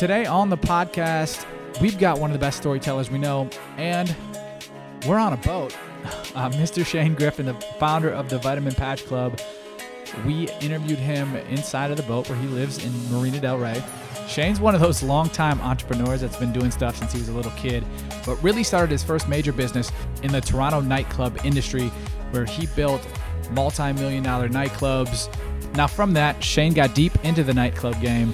Today on the podcast, we've got one of the best storytellers we know, and we're on a boat. Uh, Mr. Shane Griffin, the founder of the Vitamin Patch Club. We interviewed him inside of the boat where he lives in Marina Del Rey. Shane's one of those longtime entrepreneurs that's been doing stuff since he was a little kid, but really started his first major business in the Toronto nightclub industry, where he built multi million dollar nightclubs. Now, from that, Shane got deep into the nightclub game,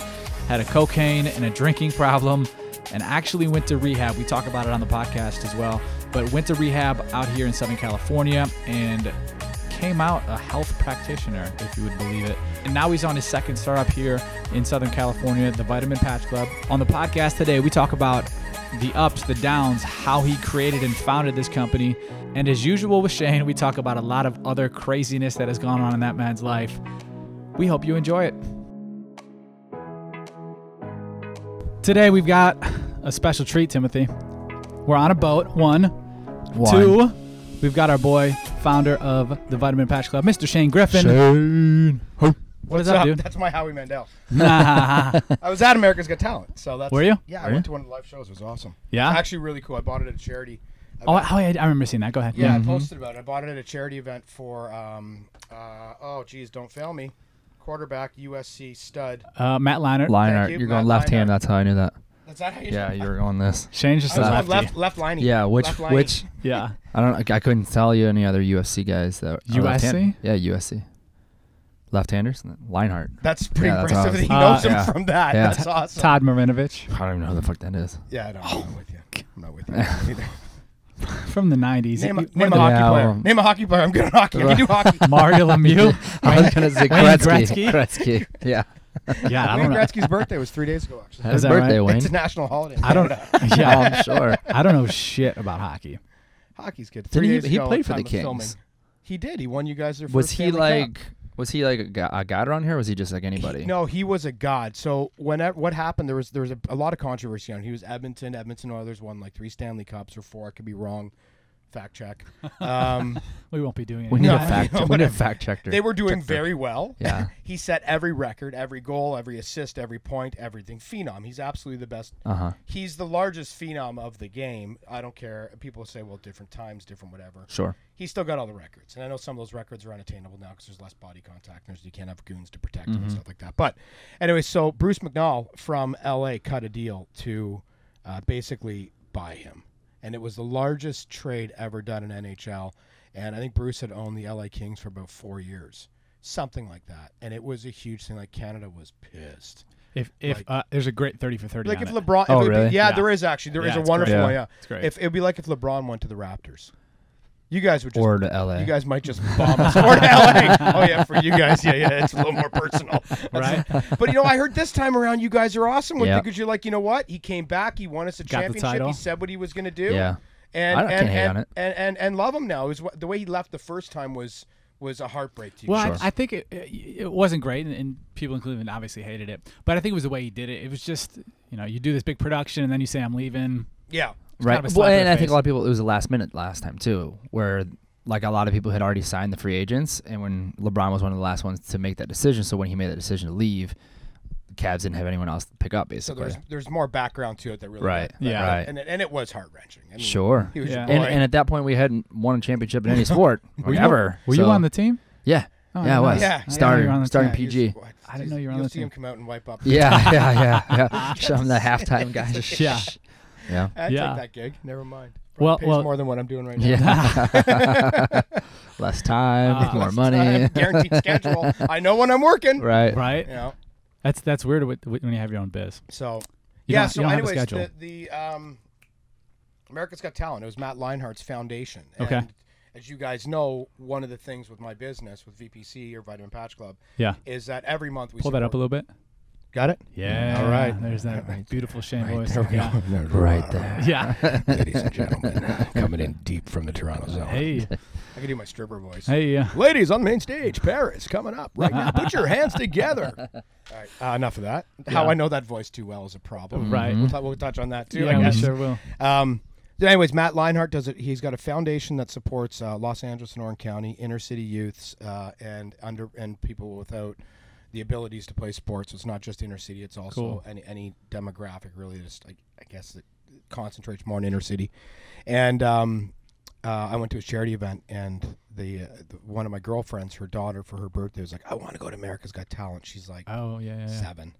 had a cocaine and a drinking problem, and actually went to rehab. We talk about it on the podcast as well, but went to rehab out here in Southern California and came out a health practitioner, if you would believe it. And now he's on his second startup here in Southern California, the Vitamin Patch Club. On the podcast today, we talk about the ups, the downs, how he created and founded this company. And as usual with Shane, we talk about a lot of other craziness that has gone on in that man's life. We hope you enjoy it. Today, we've got a special treat, Timothy. We're on a boat, one. One. Two, we've got our boy, founder of the Vitamin Patch Club, Mr. Shane Griffin. Shane. What is What's up, dude? That's my Howie Mandel. yeah, I was at America's Got Talent, so that's. Were you? Yeah, Were I you? went to one of the live shows. It was awesome. Yeah. Actually, really cool. I bought it at a charity. Oh, event. I, I remember seeing that. Go ahead. yeah. I posted about it. I bought it at a charity event for. Um, uh, oh, geez, don't fail me. Quarterback, USC stud. Uh, Matt Leinart. Lionheart. you, You're going left hand. That's how I knew that. Is that how you? Yeah, you were going this. Shane just I left, left, left lining. Yeah, which Left lining. which Yeah. I don't. I couldn't tell you any other UFC guys that. are USC? Yeah, USC. Left-handers. Lionheart. That's pretty Yeah, that's impressive he knows Uh, him yeah. from that. Yeah. That's awesome. Todd Marinovich I don't even know who the fuck that is. Yeah, I know. I'm not with you. I'm not with you either. from the 90s. Name a, name a hockey Yeah, player. well- Name a hockey player. I'm good at hockey. I can do hockey. Mario Lemieux. I was gonna say Wayne Gretzky. Gretzky? Gretzky. Yeah. yeah, I Wayne don't know. Gretzky's birthday was three days ago, actually. Is Happy that birthday, right? Wayne. It's a national holiday. I don't. Canada. Oh, Yeah, I'm sure. I don't know shit about hockey. Hockey's good. Didn't Three he- days he ago, played for the time of filming. Kings. He did. He won you guys their Was he like? Cup. Was he like a, guy- a god around here? Or was he just like anybody? He- no, he was a god. So whenever what happened, there was there was a, a lot of controversy on. him. He was Edmonton. Edmonton Oilers won like three Stanley Cups or four. I could be wrong. Fact check. Um, We won't be doing it. We need No, a fact. no, we need a fact checker. they were doing Checker. very well. Yeah. he set every record, every goal, every assist, every point, everything. Phenom. He's absolutely the best Uh huh. he's the largest phenom of the game. I don't care. People say, well, different times, different whatever. Sure. He's still got all the records, and I know some of those records are unattainable now because there's less body contact. And you can't have goons to protect him and stuff like that. But anyway, so Bruce McNall from L.A. cut a deal to uh, basically buy him, and it was the largest trade ever done in NHL. And I think Bruce had owned the L.A. Kings for about four years, something like that. And it was a huge thing. Like Canada was pissed. If if Like- uh, there's a great 30 for 30 Like if. LeBron, if Oh, it would be- yeah, Yeah. there is actually there is Yeah, a wonderful great. one. Yeah. Yeah, It's great. If it'd be like if LeBron went to the Raptors, you guys would just Or to LA. you guys might just bomb us or to LA. Oh yeah, for you guys, yeah, yeah, it's a little more personal, Right. But you know, I heard this time around you guys are awesome with Yeah. because you're like, you know what? He came back, he won us a Got championship, he said what he was going to do, Yeah. and I don't- and, can't hate and, on it. and and and love him now. Is what, the way he left the first time was was a heartbreak to you. Well, Sure. I, I think it, it, it wasn't great, and, and people in Cleveland obviously hated it. But I think it was the way he did it. It was just, you know, you do this big production, and then you say I'm leaving. yeah, It's Right. kind of Well, and the I think a lot of people it was the last minute last time too, where like a lot of people had already signed the free agents, and when LeBron was one of the last ones to make that decision, so when he made that decision to leave, the Cavs didn't have anyone else to pick up so basically. there's there's more background to it that really Right. that- Yeah. Right. and it, and it was heart wrenching. I mean, Sure. Yeah. and, and at that point, we hadn't won a championship in any sport Were you- ever. Were you on the team? Yeah. Oh, yeah, I was. Yeah. I didn't Starting, you were on the starting team. Yeah, PG. just- I didn't know you were on You'll the see him come out and wipe up. Yeah, yeah, yeah, yeah. Show him the halftime guys. Just Yeah. Shh. Yeah. I'd Yeah. take that gig. Never mind. Well- pays well- more than what I'm doing right now. Yeah. Less time, Ah. more Less money. time, guaranteed schedule. I know when I'm working. right. Right. You know. That's that's weird with, with- when you have your own biz. So You yeah. so you don't have a anyways, the, the um, America's Got Talent. It was Matt Leinart's foundation. Okay. And as you guys know, one of the things with my business with VPC or Vitamin Patch Club Yeah. is that every month we Pull that up a little bit. Got it. Yeah. All right. There's that beautiful Shane voice. there we yeah. go. Right there. Yeah. Ladies and gentlemen, coming in deep from the Toronto zone. Hey. I can do my stripper voice. Hey. Uh, Ladies on the main stage, Paris coming up right now. Put your hands together. All right, uh, enough of that. How I know that voice too well is a problem. Right. We'll, t- we'll touch on that too. yeah, I we guess. sure will. Um, anyways, Matt Leinart does it. He's got a foundation that supports uh, Los Angeles and Orange County inner city youths uh, and under and people without the abilities to play sports. It's not just inner city; it's also Cool. any any demographic really. Just like I guess that concentrates more on inner city. And um, uh, I went to a charity event, and the, uh, the one of my girlfriends, her daughter, for her birthday was like, "I want to go to America's Got Talent." She's like Oh yeah, yeah, yeah. seven,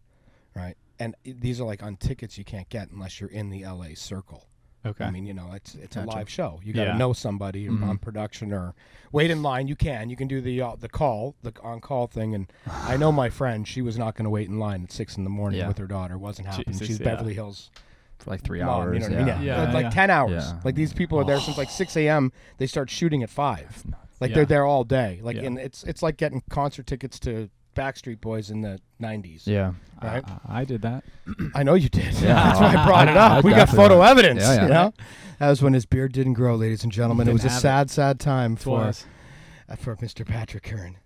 right? And these are like on tickets you can't get unless you're in the LA circle. Okay. I mean, you know, it's it's Gotcha. a live show. You got to Yeah. know somebody Mhm. on production or wait in line. You can. You can do the uh, the call, the on call thing. And I know my friend. She was not going to wait in line at six in the morning Yeah. with her daughter. It wasn't happening. Jesus, She's yeah. Beverly Hills for like three mom. hours. You know what yeah. I mean? Yeah, like ten hours. Like these people are there since like six a.m. They start shooting at five. Like they're there all day. Like and it's it's like getting concert tickets to Backstreet Boys in the '90s. Yeah. Right. I, I did that. I know you did. Yeah. That's why I brought it I up. we got photo evidence. Yeah, yeah. You know, that was when his beard didn't grow, ladies and gentlemen. It was a sad, sad time It for was. uh, for Mr. Patrick Kern.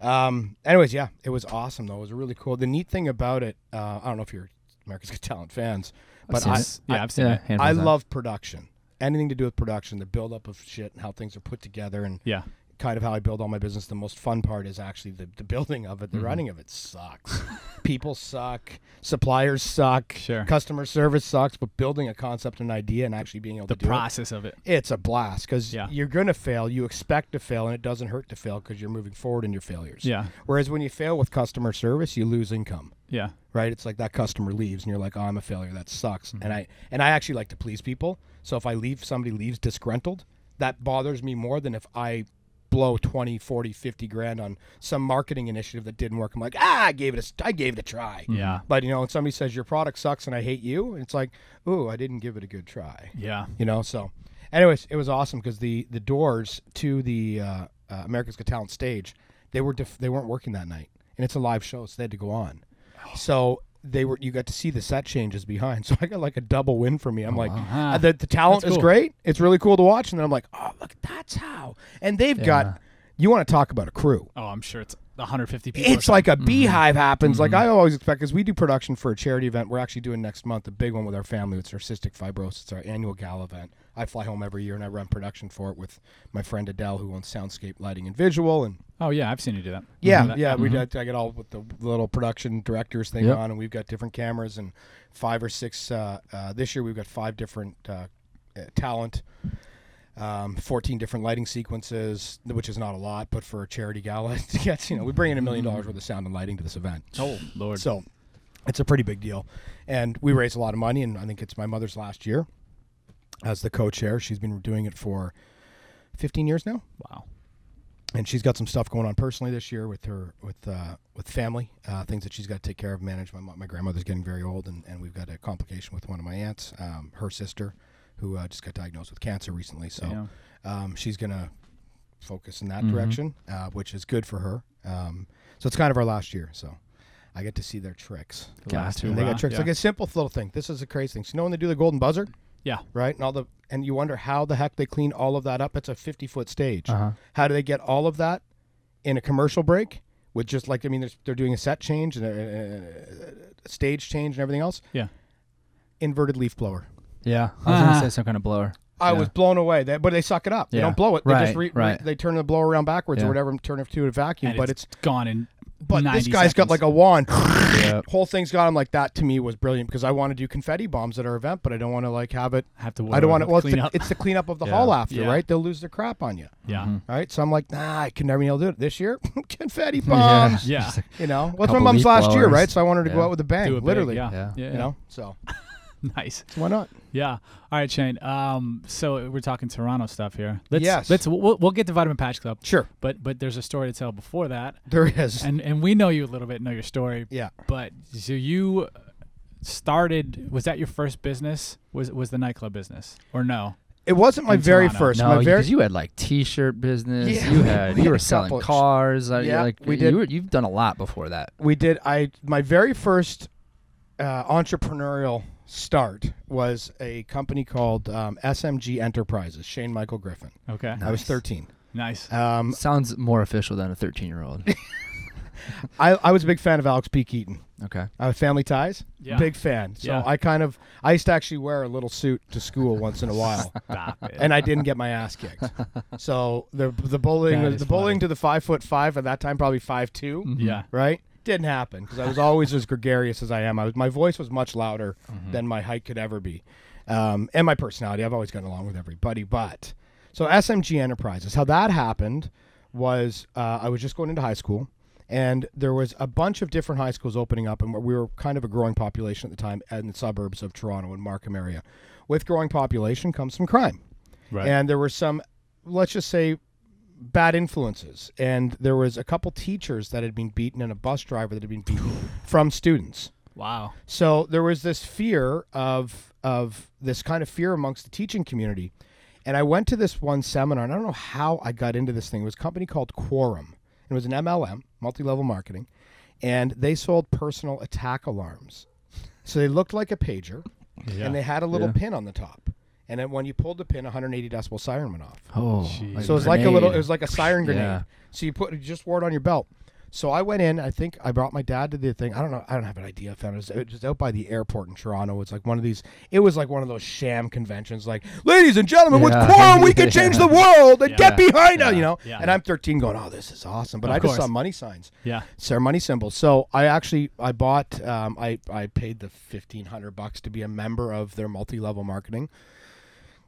Um. Anyways, yeah, it was awesome though. It was really cool. The neat thing about it, uh, I don't know if you're America's Got Talent fans, but I. Yeah, I've seen it. I love production. Anything to do with production, the build up of shit and how things are put together, and Yeah. Kind of how I build all my business. The most fun part is actually the, the building of it. The Mhm. running of it sucks. People suck. Suppliers suck. Sure. Customer service sucks. But building a concept and idea and actually being able The to do process of it. it, it's a blast because Yeah. you're going to fail. You expect to fail, and it doesn't hurt to fail because you're moving forward in your failures. Yeah. Whereas when you fail with customer service, you lose income. Yeah. Right? It's like that customer leaves, and you're like, "Oh, I'm a failure. That sucks." Mm-hmm. And I and I actually like to please people. So if I leave, somebody leaves disgruntled, that bothers me more than if I blow 20 40 50 grand on some marketing initiative that didn't work. I'm like ah i gave it a i gave it a try. Yeah. but you know when somebody says your product sucks and i hate you it's like ooh i didn't give it a good try. Yeah. you know so anyways it was awesome because the the doors to the uh, uh, america's got talent stage they were def- they weren't working that night. And it's a live show so they had to go on. So they were you got to see the set changes behind. So i got like a double win for me. I'm like wow. uh, the, the talent That's is great. It's really cool to watch. And then i'm like oh look that's how. And they've Yeah. got you want to talk about a crew. Oh, I'm sure it's 150 people. it's like a beehive happens. Like Mhm. I always expect, because we do production for a charity event. We're actually doing next month a big one with our family. It's our cystic fibrosis. It's our annual gala event. I fly home every year and I run production for it with my friend Adele, who owns Soundscape Lighting and Visual. And. Oh yeah, I've seen you do that. yeah, Mhm. yeah, we Mhm. did. I get all with the little production directors thing Yep. on, and we've got different cameras and five or six. Uh, uh, this year we've got five different uh, uh, talent. Um, 14 different lighting sequences, which is not a lot, but for a charity gala, gets, you know, we bring in a million dollars worth of sound and lighting to this event. Oh Lord. So it's a pretty big deal. And we raise a lot of money, and I think it's my mother's last year as the co chair. She's been doing it for 15 years now. wow. And she's got some stuff going on personally this year with her, with uh, with family, uh, things that she's got to take care of, manage. My, my grandmother's getting very old, and, and we've got a complication with one of my aunts, um, her sister, who uh, just got diagnosed with cancer recently. So um, she's going to focus in that Mhm. direction, uh, which is good for her. Um, so it's kind of our last year. So I get to see their tricks. Gotcha. Last And they got tricks Yeah. like a simple little thing. This is a crazy thing. So you know when they do the golden buzzer, Yeah. right? And all the and you wonder how the heck they clean all of that up. It's a fifty foot stage. Uh-huh. How do they get all of that in a commercial break with just like I mean, they're doing a set change and a, a- a stage change and everything else. Yeah. Inverted leaf blower. Yeah. I was gonna say some kind of blower. I Yeah. was blown away. They, but they suck it up. They Yeah. don't blow it. They just Right, re, re- right. they turn the blower around backwards Yeah. or whatever and turn it to a vacuum. And but it's it's gone in. but this 90 guy's got seconds. like a wand. Yeah. Whole thing's got him like that. To me was brilliant because I want to do confetti bombs at our event, but I don't want to like have it Have to. I don't want to. Well, it's clean the, up. it's the cleanup of the Yeah. hall after, Yeah. right? They'll lose their crap on you, yeah. Mhm. right? So I'm like, nah, I can never be able to do it this year. Confetti bombs, Yeah. Just like- you know. What's my Couple mom's leaf last year, blowers. right? So I wanted to go Yeah. out with a bang, Do it big, literally. Yeah. Yeah. Yeah. You know, so Nice. so why not? Yeah. All right, Shane. Um, so we're talking Toronto stuff here. Let's, Yes. Let's we'll, we'll get to Vitamin Patch Club, Sure, but but there's a story to tell before that, there is. and and we know you a little bit, know your story. yeah, But so you started. Was that your first business? Was was the nightclub business or no? it wasn't my In very Toronto. first. No, my very because you had like T-shirt business. Yeah. You had you were selling cars. Yeah, like, we you did. Were, you've done a lot before that. we did. I my very first uh, entrepreneurial start was a company called um, SMG Enterprises. Shane Michael Griffin. Okay. I was Nice. 13. Nice. Um, Sounds more official than a 13-year-old. I, I was a big fan of Alex P. Keaton. okay. I was Family Ties. Yeah. Big fan. So Yeah. I kind of I used to actually wear a little suit to school once in a while, Stop it. and I didn't get my ass kicked. So the the bullying That the bullying funny. to the five foot five at that time probably five two, yeah. right? Didn't happen because I was always as gregarious as I am. I was my voice was much louder Mm-hmm. than my height could ever be, um, and my personality. I've always gotten along with everybody. But so SMG Enterprises, how that happened was uh, I was just going into high school, and there was a bunch of different high schools opening up, and we were kind of a growing population at the time in the suburbs of Toronto and Markham area. With growing population comes some crime, Right. and there were some, let's just say, bad influences, and there was a couple teachers that had been beaten and a bus driver that had been beaten from students. wow. So there was this fear of of this kind of fear amongst the teaching community. And I went to this one seminar, and I don't know how I got into this thing. It was a company called Quorum. It was an MLM, multi-level marketing, and they sold personal attack alarms. So they looked like a pager, Yeah. and they had a little Yeah. pin on the top. And then when you pulled the pin, 180 decibel siren went off. Oh, Jeez. So it was like a little, it was like a siren grenade. Yeah. So you put you just wore it on your belt. So I went in. I think I brought my dad to the thing. I don't know. I don't have an idea. I found it was, it was just out by the airport in Toronto. It's like one of these. It was like one of those sham conventions. Like, ladies and gentlemen, with quorum, we can change the world and Yeah. get behind us. You know. Yeah. And I'm 13, going, oh, this is awesome. But Of I just saw course. money signs, yeah. so money symbols. So I actually I bought. Um, I I paid the 1500 bucks to be a member of their multi-level marketing.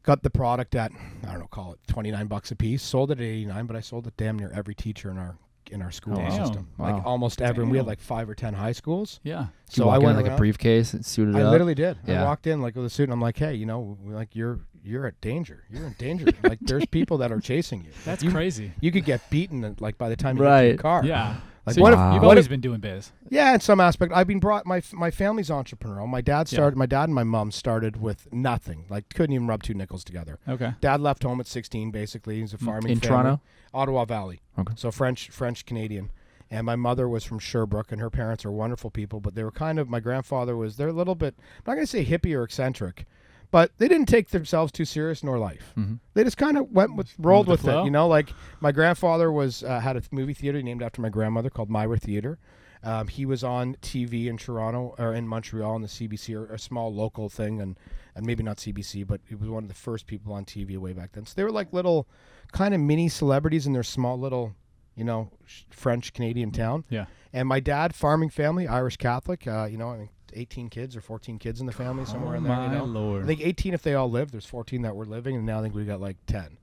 Got the product at I don't know, call it 29 bucks a piece. Sold it at 89, but I sold it damn near every teacher in our in our school oh, Damn. system. Like almost every. And we had like five or ten high schools. Yeah. Did you So I went with, like around- a briefcase and suited I up. literally did. I walked in like with a suit, and I'm like, hey, you know, like you're you're at danger. You're in danger. like there's people that are chasing you. That's you, crazy. You could get beaten like by the time you get to Right. your car. Yeah. Like so what you've, if- you've always if- been doing biz. Yeah, in some aspect, I've been brought. My my family's entrepreneurial. My dad Yeah. started. My dad and my mom started with nothing. Like couldn't even rub two nickels together. Okay. Dad left home at 16. Basically, he's a mm, farming In family. Toronto? Ottawa Valley. Okay. So French French Canadian. And my mother was from Sherbrooke, and her parents are wonderful people. But they were kind of my grandfather was. They're a little bit. I'm not going to say hippie or eccentric, but they didn't take themselves too serious nor life. hmm They just kind of went with rolled with with, it, you know. Like my grandfather was uh, had a movie theater named after my grandmother called Myra Theater. Um, he was on TV in Toronto or in Montreal on the CBC or a small local thing, and and maybe not CBC, but he was one of the first people on TV way back then. So they were like little, kind of mini celebrities in their small little, you know, French Canadian town. Yeah. And my dad, farming family, Irish Catholic. Uh, you know, I think 18 kids or 14 kids in the family somewhere oh in there. my You know, lord. I think 18 if they all lived. There's 14 that were living, and now I think we got like 10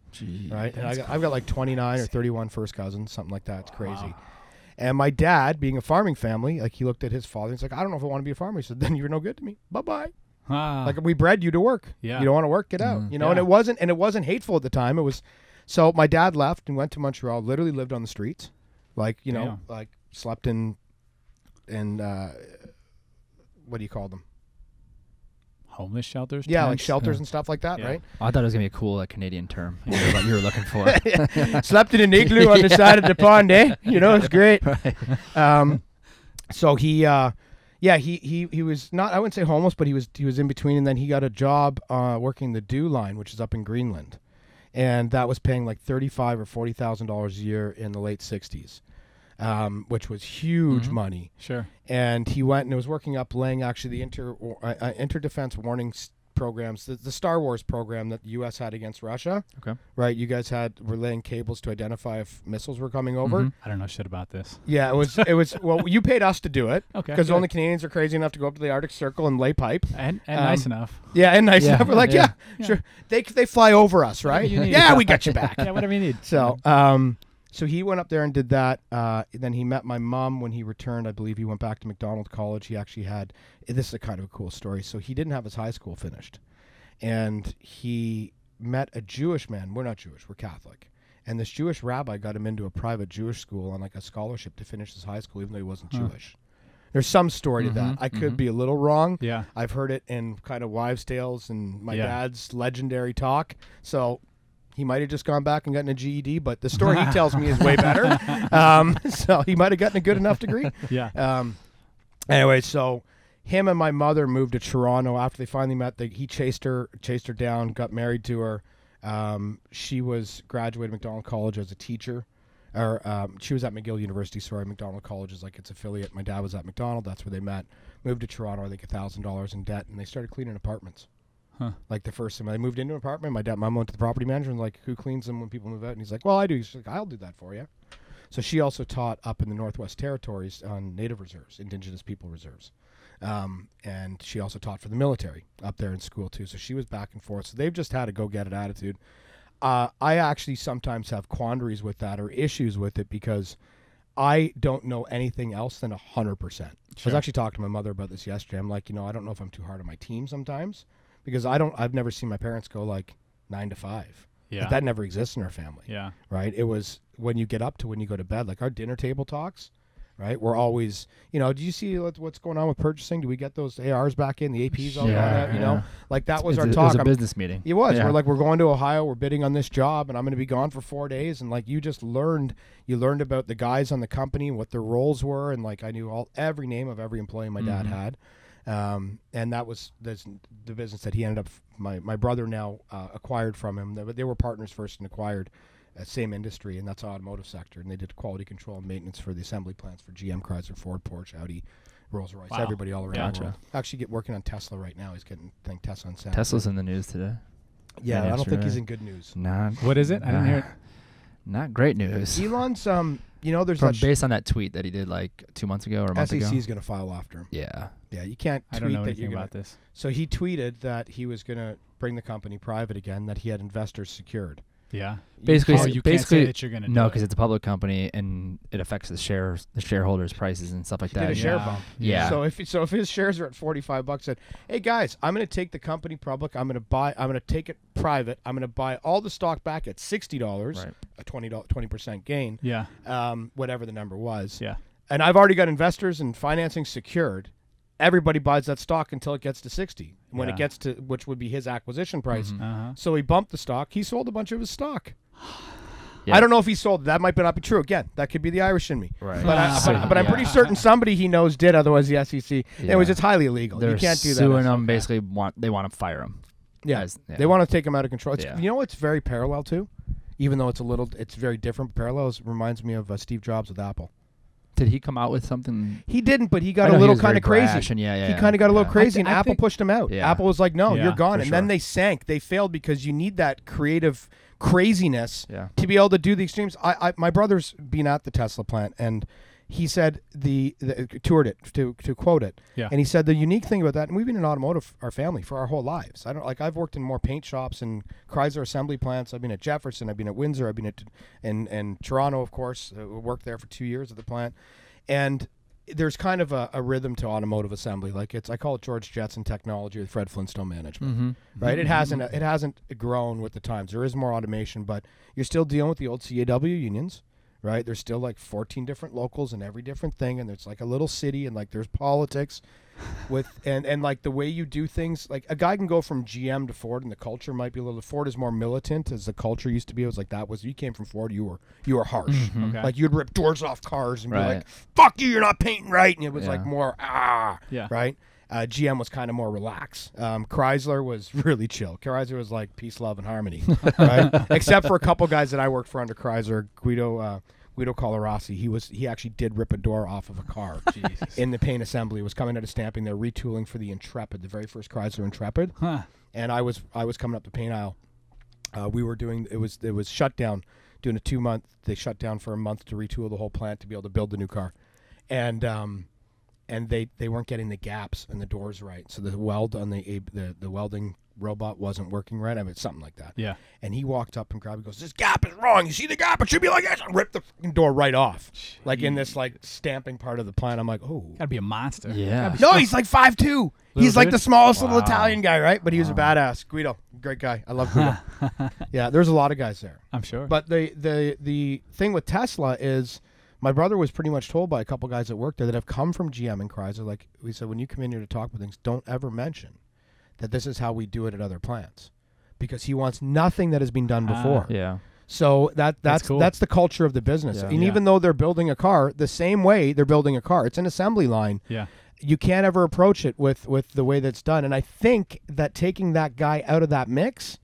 right? And I got, I've got like 29 or 31 first cousins, something like that. It's crazy. And my dad, being a farming family, like he looked at his father. and He's like, I don't know if I want to be a farmer. He said, Then you're no good to me. Bye bye. Ah, Like we bred you to work. Yeah. You don't want to work, get out. Mhm. You know, and it wasn't and it wasn't hateful at the time. It was. So my dad left and went to Montreal. Literally lived on the streets, like you know, Damn. like slept in, in uh, what do you call them? homeless shelters. Yeah, like shelters Yeah. and stuff like that, Yeah. right? I thought it was gonna be a cool like Canadian term you were, you were looking for. slept in an igloo on the side of the pond, eh? You know, it's great. right. Um, so he, uh, yeah, he, he he was not I wouldn't say homeless, but he was he was in between, and then he got a job uh, working the DEW Line, which is up in Greenland, and that was paying like thirty five or forty thousand dollars a year in the late sixties, um, which was huge Mhm. money. Sure. And he went and was working up, laying actually the inter uh, uh, inter defense warning s- programs, the, the Star Wars program that the U.S. had against Russia. Okay. Right, you guys had were laying cables to identify if missiles were coming over. Mhm. I don't know shit about this. Yeah, it was. It was. Well, you paid us to do it Okay. because only Canadians are crazy enough to go up to the Arctic Circle and lay pipe. and, and um, nice enough. Yeah, and nice Yeah, enough. We're like, yeah, yeah. sure. They they fly over us, right? Yeah, we got you back. Yeah, whatever you need. So, um, so he went up there and did that. Uh, then he met my mom when he returned. I believe he went back to Macdonald College. He actually had. This is a kind of a cool story. So he didn't have his high school finished, and he met a Jewish man. We're not Jewish. We're Catholic. And this Jewish rabbi got him into a private Jewish school on like a scholarship to finish his high school, even though he wasn't Huh. Jewish. There's some story to Mhm, that. I could mhm. be a little wrong. Yeah. I've heard it in kind of wives' tales and my Yeah. dad's legendary talk. So he might have just gone back and gotten a GED, but the story he tells me is way better. Um, so he might have gotten a good enough degree. Yeah. Um, anyway, so him and my mother moved to Toronto after they finally met. They, he chased her, chased her down, got married to her. Um, she was graduated Macdonald College as a teacher, or um, she was at McGill University. Sorry, Macdonald College is like its affiliate. My dad was at Macdonald. That's where they met. Moved to Toronto. I think a thousand dollars in debt, and they started cleaning apartments. Huh. Like the first time I moved into an apartment, my dad, mom went to the property manager and like, who cleans them when people move out? And he's like, well, I do. He's like, I'll do that for you. So she also taught up in the Northwest Territories on Native reserves, Indigenous people reserves. Um, and she also taught for the military up there in school too. So she was back and forth. So they've just had a go get it attitude. Uh, I actually sometimes have quandaries with that or issues with it because I don't know anything else than hundred percent. I was actually talking to my mother about this yesterday. I'm like, you know, I don't know if I'm too hard on my team sometimes because I don't. I've never seen my parents go like nine to five. Yeah. Like, that never exists in our family yeah. right? It was when you get up to when you go to bed, like our dinner table talks, right? We're always, you know, do you see what's going on with purchasing? Do we get those ARs back in, the APs all Yeah, that? You know, yeah. like that was It's our a, talk. It was a I'm- business meeting. it was. Yeah. We're like, we're going to Ohio. We're bidding on this job, and I'm going to be gone for four days. And like, you just learned, you learned about the guys on the company, what their roles were, and like, I knew all every name of every employee my dad Mhm. had, um, and that was this, the business that he ended up. My my brother now uh, acquired from him. They, they were partners first and acquired. Uh, same industry, and that's automotive sector, and they did quality control and maintenance for the assembly plants for GM, Chrysler, Ford, Porsche, Audi, Rolls Royce, Wow. everybody all around. Gotcha. the world. Actually, get working on Tesla right now. He's getting think Tesla on Saturday. Tesla's in the news today. Yeah, Yeah, I don't think he's in good news. Not What is it? I didn't hear it. Not great news. Elon's, um, you know, there's From, that sh- based on that tweet that he did like two months ago or a month ago. SEC's going to file after him. Yeah. Yeah, you can't I tweet don't know that anything you're gonna, about this. So he tweeted that he was going to bring the company private again, that he had investors secured. Yeah. Basically, oh, you basically- can't say that you're gonna No, because it. it's a public company and it affects the shares, the shareholders' prices and stuff like He did that. a share Yeah. bump. Yeah. So if so if his shares are at 45 bucks said, "Hey guys, I'm going to take the company public. I'm going to buy I'm going to take it private. I'm going to buy all the stock back at $60, Right. a 20 20% gain, Yeah. um, whatever the number was. Yeah. And I've already got investors and financing secured. Everybody buys that stock until it gets to 60. When Yeah. it gets to which would be his acquisition price. Mhm. Uh huh. So he bumped the stock. He sold a bunch of his stock. Yeah. I don't know if he sold. That might not be true. Again, that could be the Irish in me. Right. But, I, but, but I'm pretty certain somebody he knows did. Otherwise, the SEC. It was Yeah. just highly illegal. They're you can't do that. suing him. Basically, want they want to fire him. Yeah. As-. They want to take him out of control. It's. You know what's very parallel to, even though it's a little, it's very different. Parallels reminds me of uh, Steve Jobs with Apple. Did he come out with something? He didn't, but he got a little kind of crazy. and yeah, yeah, he kind of got a little crazy, I and I Apple think- pushed him out. Yeah. Apple was like, "No, Yeah, you're gone." for And then sure. they sank. They failed because you need that creative craziness Yeah. to be able to do the extremes. I, I my brother's been at the Tesla plant, and he said the, the toured it to to quote it. Yeah. And he said the unique thing about that, and we've been in automotive, our family, for our whole lives. I don't like I've worked in more paint shops and Chrysler assembly plants. I've been at Jefferson. I've been at Windsor. I've been at and and Toronto, of course. Uh, worked there for two years at the plant, and there's kind of a, a rhythm to automotive assembly. Like it's I call it George Jetson technology with Fred Flintstone management Mm-hmm. right? It hasn't it hasn't grown with the times. There is more automation, but you're still dealing with the old CAW unions, right? There's still like 14 different locals and every different thing, and it's like a little city, and like there's politics with and and like the way you do things. Like a guy can go from GM to Ford, and the culture might be a little. Ford is more militant, as the culture used to be. It was like that was you came from Ford, you were you were harsh. Mhm. Okay. Like you'd rip doors off cars and be like, "Fuck you, you're not painting right," and it was like more ah, Yeah. right? Uh, GM was kind of more relaxed. Um, Chrysler was really chill. Chrysler was like peace, love, and harmony, right? Except for a couple guys that I worked for under Chrysler, Guido uh, Guido Colorasi. He was he actually did rip a door off of a car Jesus. in the paint assembly. Was coming out of stamping. They're retooling for the Intrepid, the very first Chrysler Intrepid, Huh. and I was I was coming up the paint aisle. Uh, we were doing it was it was shut down, doing a two month. They shut down for a month to retool the whole plant to be able to build the new car, and um, and they they weren't getting the gaps and the doors right. So the weld on the the the welding robot wasn't working right. I mean something like that. Yeah. And he walked up and grabbed. He goes, "This gap is wrong. You see the gap? It should be like this." And ripped the fucking door right off, like in this like stamping part of the plant. I'm like, "Oh." Gotta be a monster. Yeah. Be No, he's like five two. He's Little like the smallest little Italian guy, right? But he was a badass. Guido, great guy. I love Guido. yeah, there's a lot of guys there. I'm sure. But the the the thing with Tesla is, my brother was pretty much told by a couple guys that work there that have come from GM and Chrysler. Like we said, when you come in here to talk about things, don't ever mention that this is how we do it at other plants, because he wants nothing that has been done Ah. before. Yeah. So that That's that's cool. that's the culture of the business. Yeah. And Yeah. even though they're building a car the same way they're building a car, it's an assembly line yeah. you can't ever approach it with with the way that's done. And I think that taking that guy out of that mix,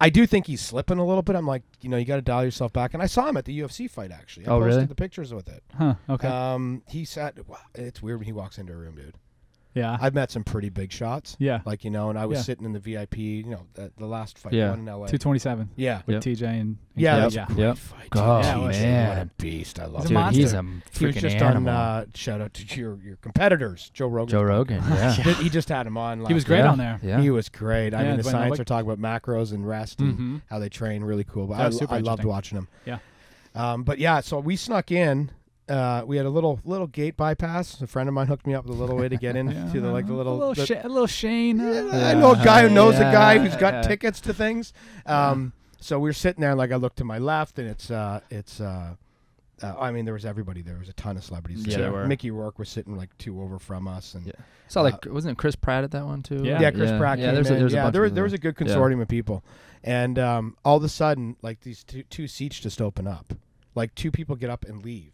I do think he's slipping a little bit. I'm like, you know, you got to dial yourself back. And I saw him at the UFC fight actually. I Oh, posted really? the pictures with it. Huh. Okay. Um, he sat. It's weird when he walks into a room, dude. Yeah. I've met some pretty big shots. yeah. Like you know, and I was Yeah. sitting in the VIP. You know, the, the last fight Yeah. one in LA. Two twenty seven Yeah, with Yep. TJ and, and yeah, Caleb. that's yeah. a great Yep. fight. Oh, dude. Yeah, Jesus, man. what a beast! I love He's a him. Dude, he's a He was freaking just animal. on. Uh, shout out to your your competitors, Joe Rogan. Joe Rogan. Yeah. He just had him on. Last He was great yeah. on there. Yeah. He was great. I Yeah, mean, the Dwayne science Nowick. are talking about macros and rest and Mhm. how they train really cool. But That I, super I loved interesting. watching him. Yeah. Um, but yeah, so we snuck in. Uh, we had a little little gate bypass. A friend of mine hooked me up with a little way to get in Yeah. to the like the little. a little, the- Sha- a little Shane. uh, I know a guy who knows a guy who's got tickets to things. Um, so we are sitting there, and like I look to my left, and it's uh, it's. Uh, uh, I mean, there was everybody. There was a ton of celebrities. Yeah, there were. Mickey Rourke was sitting like two over from us, and Yeah. Saw like wasn't it Chris Pratt at that one too? Yeah. yeah, Chris Pratt Yeah, came there's in. a, there's yeah, bunch there, was- there was a people. good Yeah. consortium of people, and um, all of a sudden, like these two, two seats just open up, like two people get up and leave,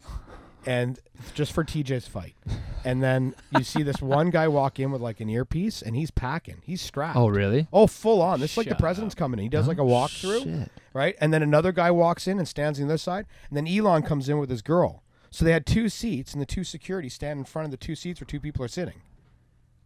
and just for TJ's fight, and then you see this one guy walk in with like an earpiece, and he's packing, he's strapped. Oh really? Oh, full on. This is like the Shut president's coming in. He does like a walkthrough, shit. right? And then another guy walks in and stands on the other side, and then Elon comes in with his girl. So they had two seats, and the two security stand in front of the two seats where two people are sitting.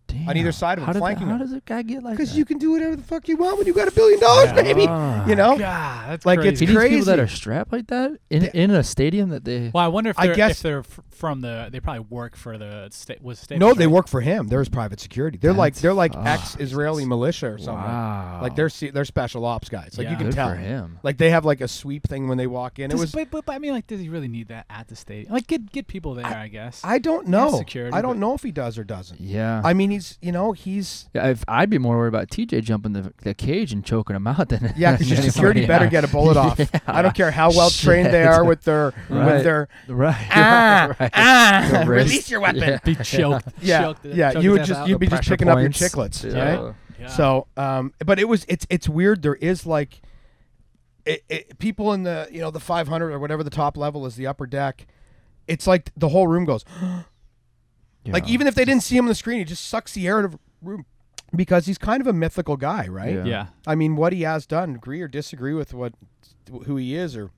Damn. either side of him, how did flanking How him. does a guy get like Because that? you can do whatever the fuck you want when you got a billion dollars, Yeah. baby. Ah. You know? God, that's Like, crazy. it's He needs people that crazy. are strapped like that in in a stadium that they. Well, I wonder if I they're, guess- if they're f- from the. They probably work for the state. Was state? No, they work for him. They're his private security. They're like That's they're like fucked. ex-Israeli militia or something. Wow. Like they're se- they're special ops guys. Like you Yeah. can Good tell. for him. Like they have like a sweep thing when they walk in. Does, it was but, but, but I mean, like, does he really need that at the stadium? Like, get get people there, I, guess. I don't know. security, I don't but- know if he does or doesn't. Yeah. I mean, he's you know he's Yeah, if I'd be more worried about TJ jumping the, the cage and choking him out than yeah because your security somebody better get a bullet off. Yeah. I don't care how well trained they are with their with their right. ah right. ah The release your weapon. Yeah. be choked. Yeah, choked, yeah. choked you would just out. you'd be just Pressure picking up your points. chicklets, Yeah. right? Yeah. So, um, but it was it's it's weird. There is like, it, it, people in the you know the 500 or whatever the top level is, the upper deck. It's like the whole room goes. Like even if they didn't see him on the screen, he just sucks the air out of the room because he's kind of a mythical guy, right? Yeah. yeah. I mean, what he has done, agree or disagree with what who he is or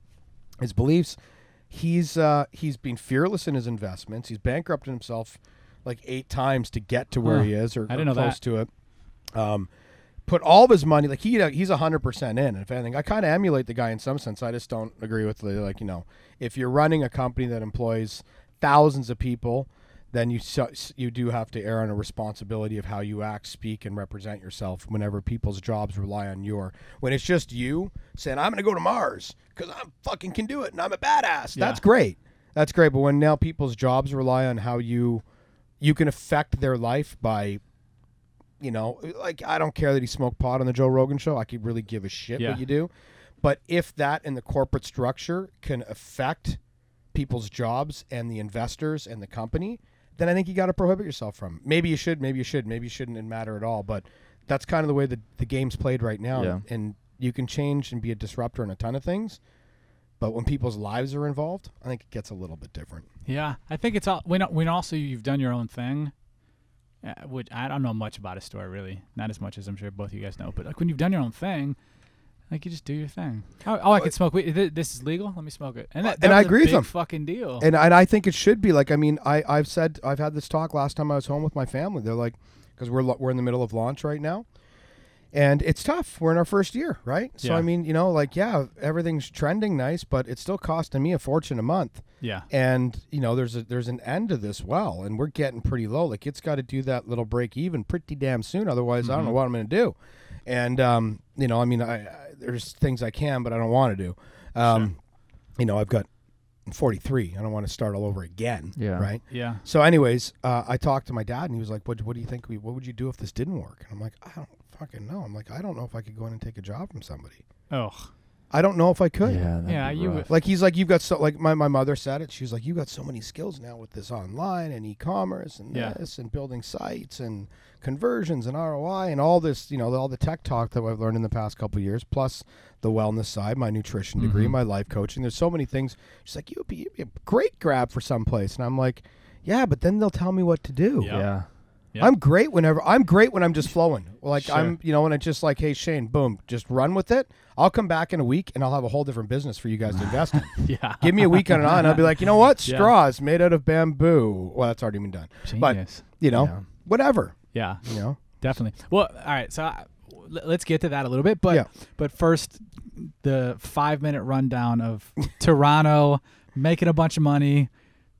his beliefs, he's uh, he's been fearless in his investments. He's bankrupted himself like eight times to get to where Huh. he is or, I didn't or know close that. to it. Um, put all of his money like he he's hundred percent in. If anything, I kind of emulate the guy in some sense. I just don't agree with the, like you know if you're running a company that employs thousands of people. Then you you do have to err on a responsibility of how you act, speak, and represent yourself whenever people's jobs rely on your. When it's just you saying, "I'm going to go to Mars because I fucking can do it and I'm a badass," Yeah. that's great. That's great. But when now people's jobs rely on how you you can affect their life by you know like i don't care that he smoked pot on the joe rogan show i could really give a shit Yeah. what you do but if that in the corporate structure can affect people's jobs and the investors and the company then i think you got to prohibit yourself from maybe you should maybe you should maybe you shouldn't It matter at all but that's kind of the way the, the game's played right now Yeah. and you can change and be a disruptor in a ton of things but when people's lives are involved i think it gets a little bit different Yeah, I think it's all when when also you've done your own thing. Uh, which I don't know much about his story really, not as much as I'm sure both of you guys know. But like when you've done your own thing, like you just do your thing. Oh, oh I could smoke weed. This is legal. Let me smoke it. And that, And that I was a agree with them. Fucking deal. and and I think it should be like I mean I I've said I've had this talk last time I was home with my family. They're like because we're we're in the middle of launch right now, and it's tough. We're in our first year, right? So Yeah. I mean you know like yeah everything's trending nice, but it's still costing me a fortune a month. yeah. And you know there's a there's an end to this well, and we're getting pretty low. Like it's got to do that little break even pretty damn soon. Otherwise I don't know what I'm going to do. And um you know I mean I, I there's things I can, but I don't want to do. Um, you know I've got. I'm 43. I don't want to start all over again. Yeah. Right. Yeah. So, anyways, uh, I talked to my dad, and he was like, "What? What do you think? We, what would you do if this didn't work?" And I'm like, "I don't fucking know." I'm like, "I don't know if I could go in and take a job from somebody. Oh. I don't know if I could." Yeah. Yeah, you would- Like he's like, "You've got so like my, my mother said it. She was like, you've got so many skills now with this online and e-commerce and Yeah. this and building sites and conversions and ROI and all this, you know, all the tech talk that I've learned in the past couple of years, plus the wellness side, my nutrition degree, Mhm. my life coaching. There's so many things. She's like, "You'd be, be a great grab for someplace," and I'm like, "Yeah, but then they'll tell me what to do." Yeah. Yeah. Yeah. I'm great whenever I'm great when I'm just flowing. Like Sure. I'm, you know, when it's just like, hey Shane, boom, just run with it. I'll come back in a week and I'll have a whole different business for you guys to invest in. Yeah. Give me a week on and on. I'll be like, you know what? Yeah. Straws made out of bamboo. Well, that's already been done. But Genius. you know, Yeah. whatever. Yeah, You know, definitely. Well, all right. So I, l- let's get to that a little bit, but Yeah. but first, the five minute rundown of Toronto making a bunch of money,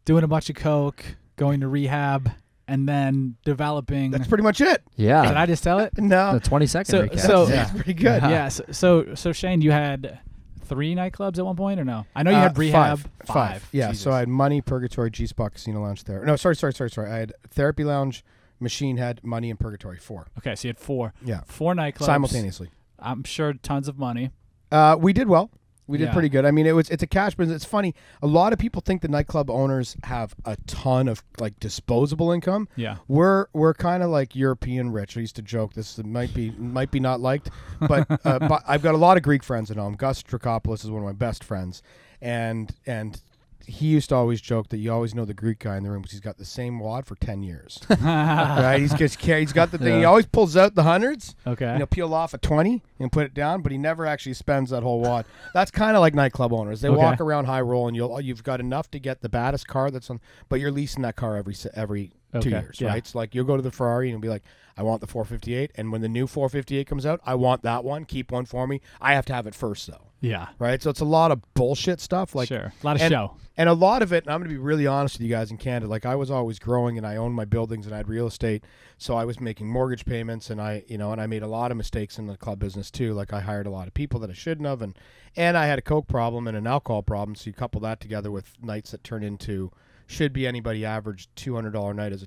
doing a bunch of coke, going to rehab, and then developing. that's pretty much it. Yeah. Did I just tell it? No, the 20 second So- recap. so- that's pretty good. Yeah. Yeah. So, so so Shane, you had three nightclubs at one point, or no? I know you Uh, had rehab. Five. Five. Yeah. Jesus. So I had Money, Purgatory, G Spot, Casino Lounge, there. No, sorry, sorry, sorry, sorry. I had Therapy Lounge, Machine Head, Money, and Purgatory. Four. okay, so you had four, Yeah. four nightclubs Simultaneously. I'm sure tons of money. Uh, we did well. We did Yeah. pretty good. I mean, it was it's a cash business. It's funny. A lot of people think the nightclub owners have a ton of like disposable income. Yeah. We're we're kind of like European rich. I used to joke this might be might be not liked, but, uh, but I've got a lot of Greek friends at home. Gus Strakopoulos is one of my best friends, and and he used to always joke that you always know the Greek guy in the room because he's got the same wad for ten years. right? He's just he's got the thing. He always pulls out the hundreds. Okay. You know, peel off a 20 and put it down, but he never actually spends that whole wad. That's kind of like nightclub owners. They Okay. walk around high roll and you'll you've got enough to get the baddest car that's on, but you're leasing that car every every two years, yeah. right? It's like you'll go to the Ferrari and you'll be like, I want the 458, and when the new 458 comes out, I want that one. Keep one for me. I have to have it first though, yeah. right? So it's a lot of bullshit stuff. Like sure. A lot of and- show. and a lot of it, and I'm going to be really honest with you guys in Canada, like I was always growing and I owned my buildings and I had real estate. So I was making mortgage payments and I, you know, and I made a lot of mistakes in the club business too. Like I hired a lot of people that I shouldn't have. And, and I had a Coke problem and an alcohol problem. So you couple that together with nights that turn into, should be anybody average $200 night as a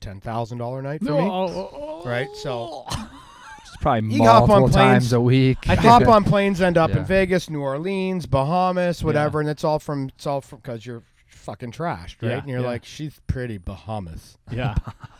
$10,000 night for me. Oh, oh, oh, Right. So probably You hop on multiple planes. times a week. I hop on planes, end up in Vegas, New Orleans, Bahamas, whatever, and it's all from it's all from because you're fucking trashed, right? Yeah, and you're yeah. like, she's pretty Bahamas. Yeah.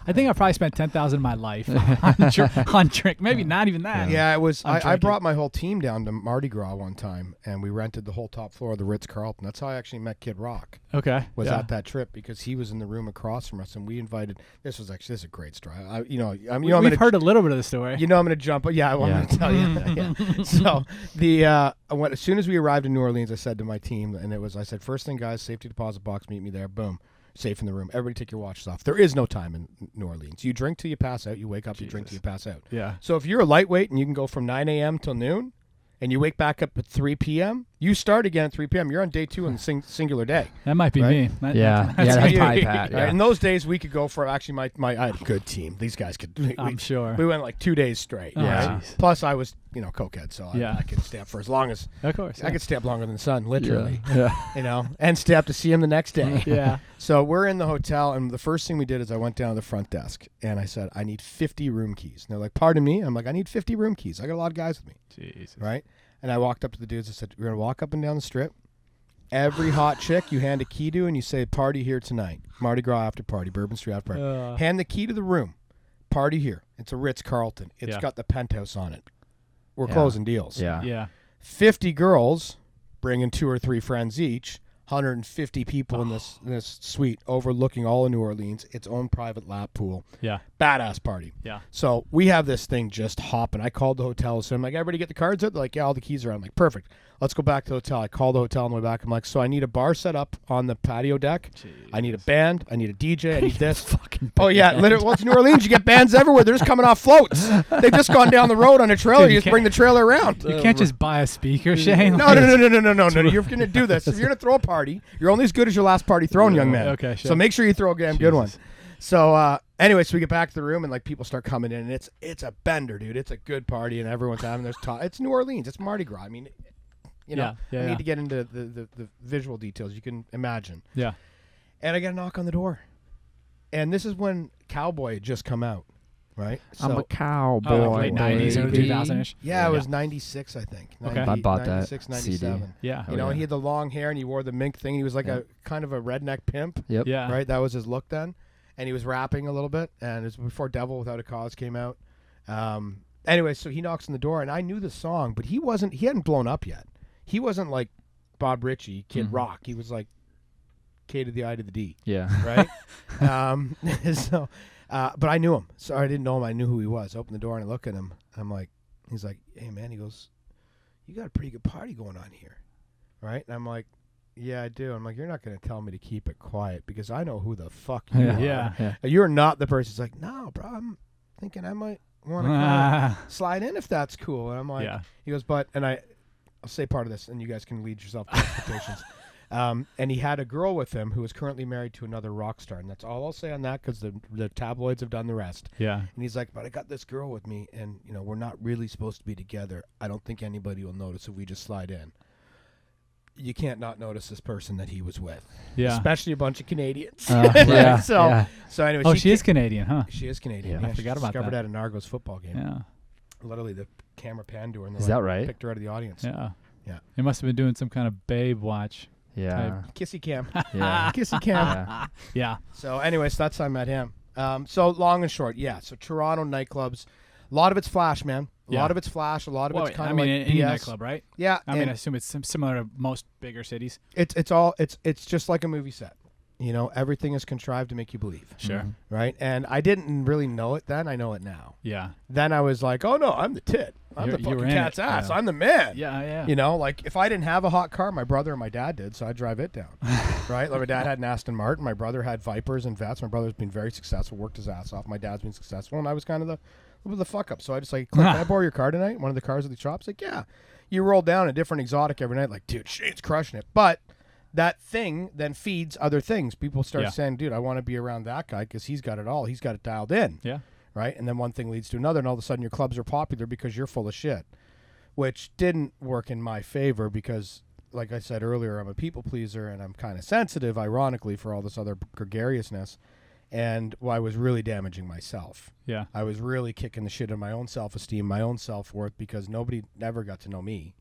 I think I probably spent ten thousand in my life on, dr- on drink. Maybe not even that. Yeah, it was. I'm I, I brought my whole team down to Mardi Gras one time, and we rented the whole top floor of the Ritz Carlton. That's how I actually met Kid Rock. Okay. Was yeah. at that trip because he was in the room across from us, and we invited. This was actually this is a great story. I, you know, I'm, you We, know, I'm have gonna heard a little bit of the story. You know, I'm going to jump. Yeah, I want Yeah. to tell you. that, yeah. So the uh, I went, as soon as we arrived in New Orleans, I said to my team, and it was I said, first thing, guys, safety deposit box, meet me there. Boom, safe in the room. Everybody, take your watches off. There is no time in New Orleans. You drink till you pass out. You wake up, you drink till you pass out. yeah. So if you're a lightweight and you can go from 9 a.m. till noon, and you wake back up at 3 p.m., you start again at 3 p.m. You're on day two in the sing- singular day. That might be Right? me. That- Yeah. that's- Yeah, that's you- probably Pat. right? Yeah. In those days, we could go for actually my, my I had a good team. These guys could. We, I'm we- sure. we went like two days straight. Oh, Yeah. right? jeez. Plus, I was you know cokehead, so I, Yeah. I could stay up for as long as Of course. I could stay up longer than the sun, literally. Yeah. You know, and stay up to see him the next day. Yeah. So we're in the hotel, and the first thing we did is I went down to the front desk and I said, "I need 50 room keys." And they're like, "Pardon me." I'm like, "I need 50 room keys. I got a lot of guys with me." Jesus. right? And I walked up to the dudes and said, "We're gonna walk up and down the strip. Every hot chick you hand a key to, and you say, "Party here tonight, Mardi Gras after party, Bourbon Street after party." Uh, hand the key to the room. Party here. It's a Ritz Carlton. It's Yeah. got the penthouse on it. We're Yeah. closing deals. Yeah. yeah. 50 girls, bringing two or three friends each. 150 people in this in this suite overlooking all of New Orleans. Its own private lap pool. Yeah. Badass party. Yeah. So we have this thing just hopping. I called the hotel. So I'm like, everybody get the cards out? They're like, yeah, all the keys are on. I'm like, perfect. Let's go back to the hotel. I call the hotel on the way back. I'm like, so I need a bar set up on the patio deck. I need a band. I need a DJ. I need this. Fucking Oh yeah, literally. Well, it's New Orleans. You get bands everywhere. They're just coming off floats. They've just gone down the road on a trailer. Dude, you you just bring the trailer around. You can't just buy a speaker, Shane. No, no, no, no, no, no, no, no. You're gonna do this. If you're gonna throw a party, you're only as good as your last party thrown, young man. Okay, sure. So make sure you throw a damn good one. So uh, anyway, so we get back to the room and like people start coming in and it's it's a bender, dude. It's a good party and everyone's having their talk. It's New Orleans. It's Mardi Gras. I mean, you know, Yeah, yeah, I yeah. need to get into the, the the visual details. You can imagine. Yeah. And I get a knock on the door, and this is when Cowboy had just come out, right? I'm a cowboy. Oh, like late nineties, early baby. two thousand ish. yeah, it was '96, I think. Okay. I bought that 96, CD. 97. Yeah. Oh, You know, and yeah. he had the long hair and he wore the mink thing. He was like Yeah. a kind of a redneck pimp, Yep. Yeah. right? That was his look then. And he was rapping a little bit. And it was before Devil Without a Cause came out. Um, anyway, so he knocks on the door, and I knew the song, but he wasn't. He hadn't blown up yet. He wasn't like Bob Ritchie, Kid Mhm. Rock. He was like K to the I to the D, Yeah. right? um, so, uh, but I knew him, so I didn't know him. I knew who he was. Open the door and I look at him. I'm like, he's like, hey man. He goes, you got a pretty good party going on here, right? And I'm like, yeah, I do. I'm like, you're not going to tell me to keep it quiet because I know who the fuck you Yeah. are. Yeah. Yeah. You're not the person who's like, no, bro, I'm thinking I might want to Ah, slide in if that's cool. And I'm like, yeah. he goes, but, and I, I'll say part of this, and you guys can lead yourself to expectations. Um, and he had a girl with him who was currently married to another rock star, and that's all I'll say on that because the the tabloids have done the rest. Yeah. And he's like, but I got this girl with me, and you know we're not really supposed to be together. I don't think anybody will notice if we just slide in. You can't not notice this person that he was with, Yeah. especially a bunch of Canadians. Uh, yeah. so, yeah. so anyway, Oh, she, she is ca- Canadian, huh? she is Canadian. Yeah, I she forgot about discovered that. at an Argos football game. Yeah. Literally, the camera panned to her, and Is they that right? picked her out of the audience. Yeah. Yeah. They must have been doing some kind of babe watch. Yeah. Kissy cam, Yeah. kissy cam. yeah. Yeah. So, anyways, that's how I met him. Um, so long and short, yeah. So Toronto nightclubs, a lot of it's flash, man. A Yeah. lot of it's flash. A lot of Well, it's kind I of mean, like any BS. nightclub, right? Yeah, I mean, I assume it's similar to most bigger cities. it's it's all it's it's just like a movie set. You know, everything is contrived to make you believe, Sure. Right? And I didn't really know it then. I know it now. Yeah. Then I was like, oh no, I'm the tit. I'm You're- the you were fucking in cat's it, ass. yeah. I'm the man. Yeah. Yeah. You know, like if I didn't have a hot car, my brother and my dad did, so I'd drive it down. right? Like my dad had an Aston Martin, my brother had Vipers and Vets. My brother's been very successful, worked his ass off. My dad's been successful, and I was kind of the the fuck up. So I just like, Clint, can I borrow your car tonight? One of the cars at the shop's like, yeah. You roll down a different exotic every night, like, dude, Shane's crushing it. But that thing then feeds other things. People start Yeah. saying, dude, I want to be around that guy because he's got it all. He's got it dialed in Yeah. Right? And then one thing leads to another, and all of a sudden your clubs are popular because you're full of shit, which didn't work in my favor because, like I said earlier, I'm a people pleaser and I'm kind of sensitive, ironically, for all this other gregariousness. And well, I was really damaging myself. Yeah. I was really kicking the shit in my own self esteem, my own self worth, because nobody ever got to know me.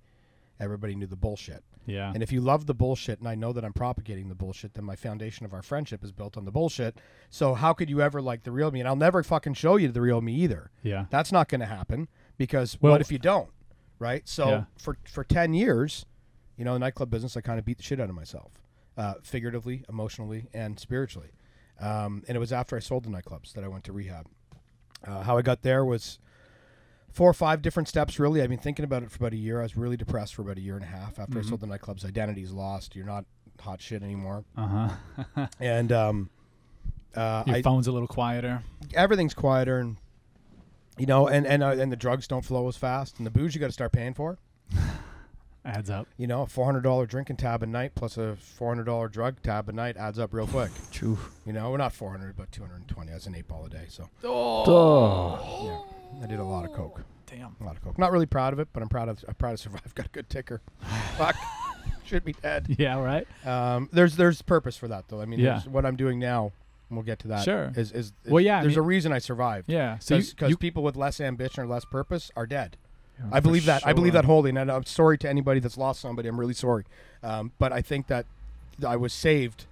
Everybody knew the bullshit. Yeah. And if you love the bullshit, and I know that I'm propagating the bullshit, then my foundation of our friendship is built on the bullshit. So how could you ever like the real me? And I'll never fucking show you the real me either. Yeah. That's not going to happen because Well- what if you don't? Right. So Yeah. for for ten years, you know, the nightclub business, I kind of beat the shit out of myself, uh, figuratively, emotionally, and spiritually. Um, and it was after I sold the nightclubs that I went to rehab. Uh, how I got there was four or five different steps. Really, I've been thinking about it for about a year. I was really depressed for about a year and a half after Mhm. I sold the nightclubs. Identity's lost. You're not hot shit anymore, Uh huh. and um, uh, Your I, phone's a little quieter. everything's quieter and you know and and uh, and the drugs don't flow as fast and the booze you got to start paying for Adds up. you know a $400 drinking tab a night plus a $400 drug tab a night adds up real quick True. you know we're not 400 but 220 that's an eight ball a day so Oh. yeah i did a lot of coke Damn. a lot of coke not really proud of it but i'm proud of i'm proud to survive got a good ticker fuck should be dead Yeah. Right. um, there's there's purpose for that though i mean Yeah. what i'm doing now and we'll get to that Sure. is, is, is Well, yeah, I there's mean- a reason i survived Yeah. So because you people with less ambition or less purpose are dead. Yeah, I believe that. I believe that wholly, and I'm sorry to anybody that's lost somebody. I'm really sorry, um, but I think that I was saved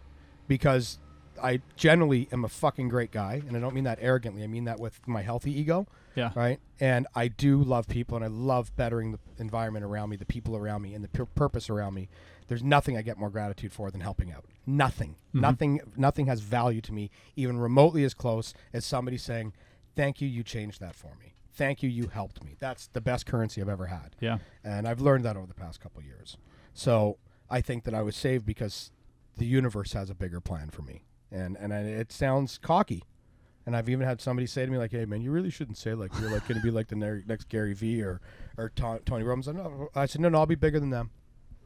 because I generally am a fucking great guy, and I don't mean that arrogantly. I mean that with my healthy ego, Yeah. right? And I do love people, and I love bettering the environment around me, the people around me, and the pur- purpose around me. There's nothing I get more gratitude for than helping out. Nothing, Mhm. nothing, nothing has value to me, even remotely as close as somebody saying, "Thank you, you changed that for me. Thank you, you helped me." That's the best currency I've ever had Yeah. and I've learned that over the past couple of years. So I think that I was saved because the universe has a bigger plan for me, and and I, it sounds cocky. And I've even had somebody say to me like, "Hey man, you really shouldn't say like you're like going to be like the ne- next Gary Vee or or To- Tony Robbins." I, no, I said, "No, no, I'll be bigger than them."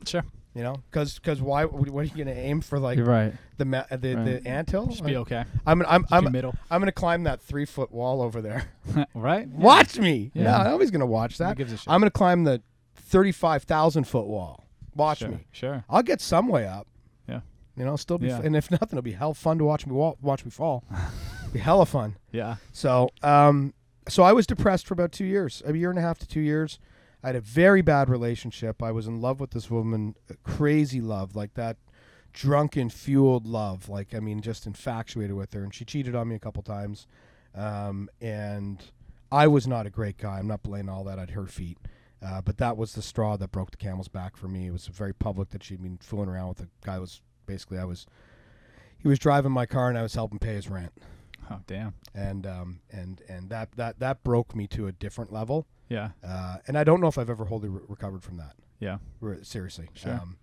Sure. You know, because cause why? What are you going to aim for? Like right. the ma- the, Right. the anthill? Just be okay. I'm gonna, I'm I'm middle. I'm gonna climb that three foot wall over there. right. Watch me. Yeah. No, nobody's gonna watch Who that. gives a shit? I'm gonna climb the thirty-five thousand foot wall. Watch sure. me. Sure. I'll get some way up. Yeah. You know, still be, Yeah. f- and if nothing, it'll be hell fun to watch me walk, watch me fall. be hella fun. Yeah. So, um, so I was depressed for about two years, a year and a half to two years. I had a very bad relationship. I was in love with this woman, crazy love, like that drunken, fueled love. Like, I mean, just infatuated with her. And she cheated on me a couple times. Um, and I was not a great guy. I'm not blaming all that at her feet. Uh, but that was the straw that broke the camel's back for me. It was very public that she'd been fooling around with a guy. who Was basically I was. He was driving my car and I was helping pay his rent Oh damn. and um, and and that that that broke me to a different level. Yeah. Uh, and I don't know if I've ever wholly re- recovered from that. Yeah. Re- seriously. Sure. Um,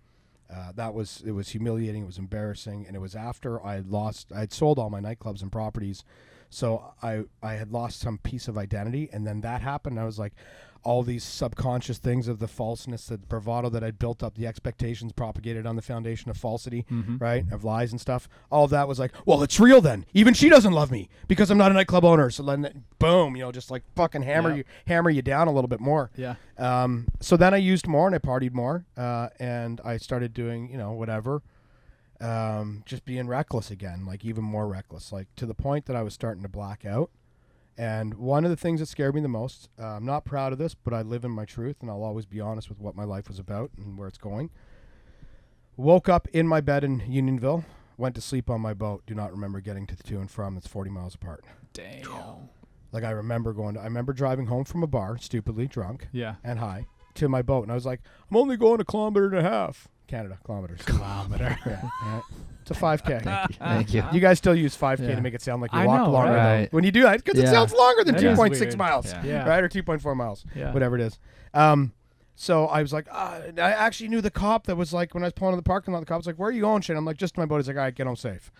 Uh, that was it was humiliating. It was embarrassing, and it was after I had lost. I had sold all my nightclubs and properties, so I I had lost some piece of identity, and then that happened. I was like, all these subconscious things of the falseness, the bravado that I'd built up, the expectations propagated on the foundation of falsity, right, of lies and stuff. All of that was like, well, it's real then. Even she doesn't love me because I'm not a nightclub owner. So then, boom, you know, just like fucking hammer Yeah. you, hammer you down a little bit more. Yeah. Um, so then I used more and I partied more, uh, and I started doing, you know, whatever, um, just being reckless again, like even more reckless, like to the point that I was starting to black out. And one of the things that scared me the most, uh, I'm not proud of this, but I live in my truth, and I'll always be honest with what my life was about and where it's going. Woke up in my bed in Unionville, went to sleep on my boat. Do not remember getting to the to and from. It's 40 miles apart. Damn. Like I remember going. To, I remember driving home from a bar, stupidly drunk Yeah. and high, to my boat, and I was like, I'm only going a kilometer and a half. Canada kilometers. Kilometer. yeah, yeah. It's a 5K. Thank you. You guys still use 5K Yeah. to make it sound like you I walk know, longer. right? though. When you do that, because it Yeah. sounds longer than That is 2.6 weird. miles, Yeah. Yeah. right? Or 2.4 miles, Yeah. whatever it is. Um, so I was like, and I actually knew the cop that was like, when I was pulling in the parking lot, the cop was like, where are you going, Shane? I'm like, just to my boat. He's like, all right, get home safe.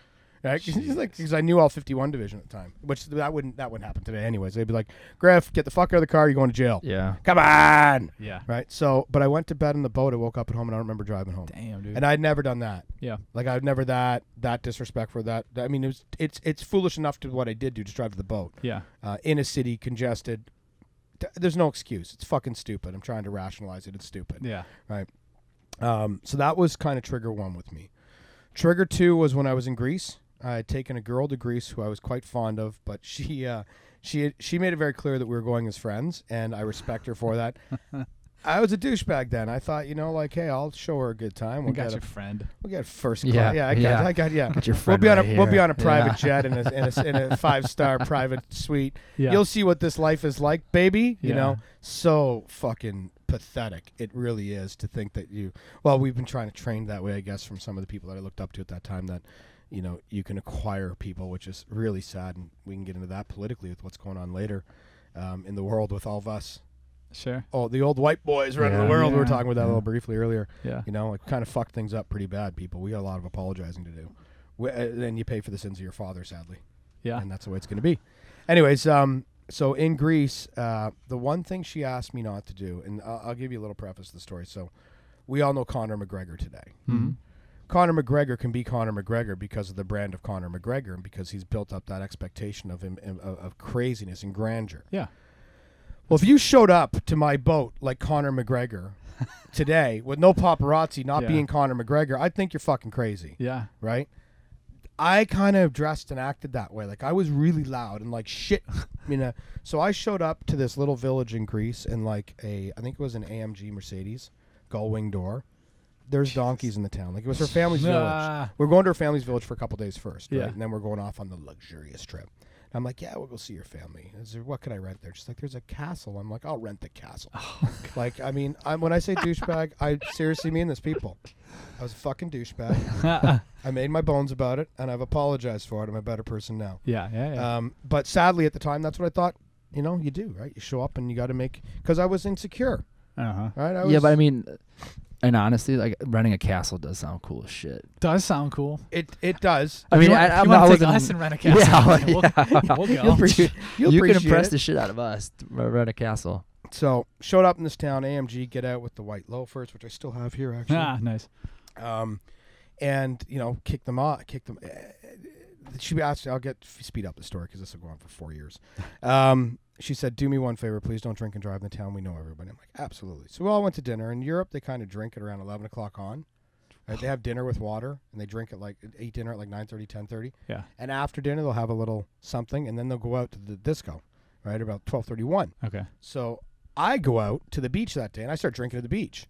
Right? He's like, because I knew all 51 division at the time, which that wouldn't that wouldn't happen today anyways. They'd be like, Griff, get the fuck out of the car. You're going to jail. Yeah. Come on. Yeah. Right. So, but I went to bed in the boat. I woke up at home and I don't remember driving home. Damn, dude. And I'd never done that. yeah. Like I'd never that that disrespectful. That I mean, it was it's it's foolish enough to what I did do, just drive to the boat Yeah. uh, in a city congested. T- There's no excuse. It's fucking stupid. I'm trying to rationalize it. It's stupid. Yeah. Right. Um, so that was kind of trigger one with me. Trigger two was when I was in Greece. I had taken a girl to Greece who I was quite fond of, but she uh, she had, she made it very clear that we were going as friends, and I respect her for that. I was a douchebag then. I thought, you know, like, hey, I'll show her a good time. We We'll got get your a, friend. we'll get first class. Yeah, I got, yeah. I got, yeah. Got your We'll friend be on a right we'll be on a private Yeah. jet in a in a, in a five star private suite. Yeah. You'll see what this life is like, baby. You Yeah. know, so fucking pathetic. It really is to think that you. Well, we've been trying to train that way, I guess, from some of the people that I looked up to at that time. That you know you can acquire people, which is really sad, and we can get into that politically with what's going on later um, in the world with all of us. Sure. Oh, the old white boys running Yeah. the world. We were talking about that a little briefly earlier. Yeah. You know, like kind of fucked things up pretty bad, people. We got a lot of apologizing to do. We, uh, then you pay for the sins of your father, sadly Yeah. and that's the way it's going to be. Anyways, um, so in Greece, uh, the one thing she asked me not to do, and I'll, I'll give you a little preface to the story. So, we all know Conor McGregor today. Mhm. Conor McGregor can be Conor McGregor because of the brand of Conor McGregor and because he's built up that expectation of him of, of craziness and grandeur. Yeah. Well, if you showed up to my boat like Conor McGregor today with no paparazzi, not Yeah. being Conor McGregor, I'd think you're fucking crazy Yeah. right? I kind of dressed and acted that way. Like I was really loud and like shit, you know. So I showed up to this little village in Greece in like a, I think it was an AMG Mercedes, gull-wing door. There's donkeys in the town. Like it was her family's village. Ah. We're going to her family's village for a couple days first, right? Yeah. And then we're going off on the luxurious trip. And I'm like, yeah, we'll go see your family. Is there, what can I rent there? She's like, there's a castle. I'm like, I'll rent the castle. Oh, like, I mean, I'm, when I say douchebag, I seriously mean this, people. I was a fucking douchebag. I made my bones about it, and I've apologized for it. I'm a better person now. yeah. Yeah. Yeah. Um, but sadly, at the time, that's what I thought. You know, you do right. You show up, and you got to make because I was insecure. uh huh. Right? I yeah, but I mean, and honestly, like renting a castle does sound cool as shit. Does sound cool. it it does. I mean, you I, want, I'm you not want to take wasn't- us and rent a castle? Yeah, well, we'll, yeah. we'll go. You'll appreciate- You'll you can impress it. the shit out of us to rent a castle. So showed up in this town, AMG, get out with the white loafers, which I still have here actually. ah, nice. um, and you know, kick them off, kick them. eh, She asked, I'll get speed up the story because this will go on for four years. Um, she said, "Do me one favor, please don't drink and drive in the town. We know everybody." I'm like, "Absolutely." So we all went to dinner. In Europe, they kind of drink at around eleven o'clock on. Right? They have dinner with water, and they drink at like eat dinner at like 9.30, 10.30. Yeah. And after dinner, they'll have a little something, and then they'll go out to the disco, right about twelve thirty one. Okay. So I go out to the beach that day, and I start drinking at the beach.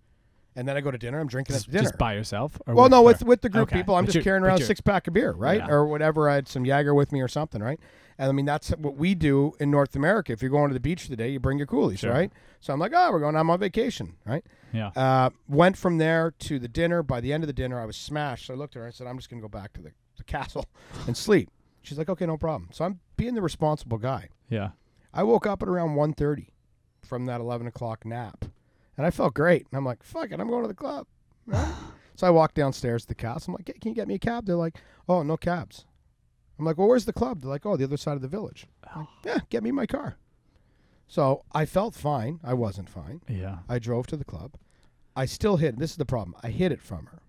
And then I go to dinner. I'm drinking Just, at dinner. just by yourself? Or Well, no, with with the group Okay. people, I'm But just carrying around a six pack of beer, right, Yeah. or whatever. I had some Jager with me or something, right? And I mean, that's what we do in North America. If you're going to the beach today, you bring your coolies, Sure. right? So I'm like, oh, we're going. I'm on vacation, right? Yeah. Uh, went from there to the dinner. By the end of the dinner, I was smashed. So I looked at her. And I said, I'm just going to go back to the, the castle and sleep. She's like, okay, no problem. So I'm being the responsible guy. Yeah. I woke up at around 1.30 from that 11 o'clock nap, and I felt great. And I'm like, fuck it, I'm going to the club. Right? So I walk downstairs to the castle. I'm like, hey, can you get me a cab? They're like, oh, no cabs. I'm like, well, where's the club? They're like, oh, the other side of the village. I'm like, yeah, get me my car. So I felt fine. I wasn't fine. Yeah. I drove to the club. I still hid. This is the problem. I hid it from her.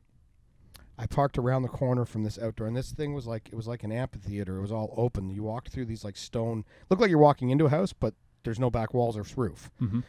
I parked around the corner from this outdoor, and this thing was like it was like an amphitheater. It was all open. You walked through these like stone. Looked like you're walking into a house, but there's no back walls or roof. Mm-hmm.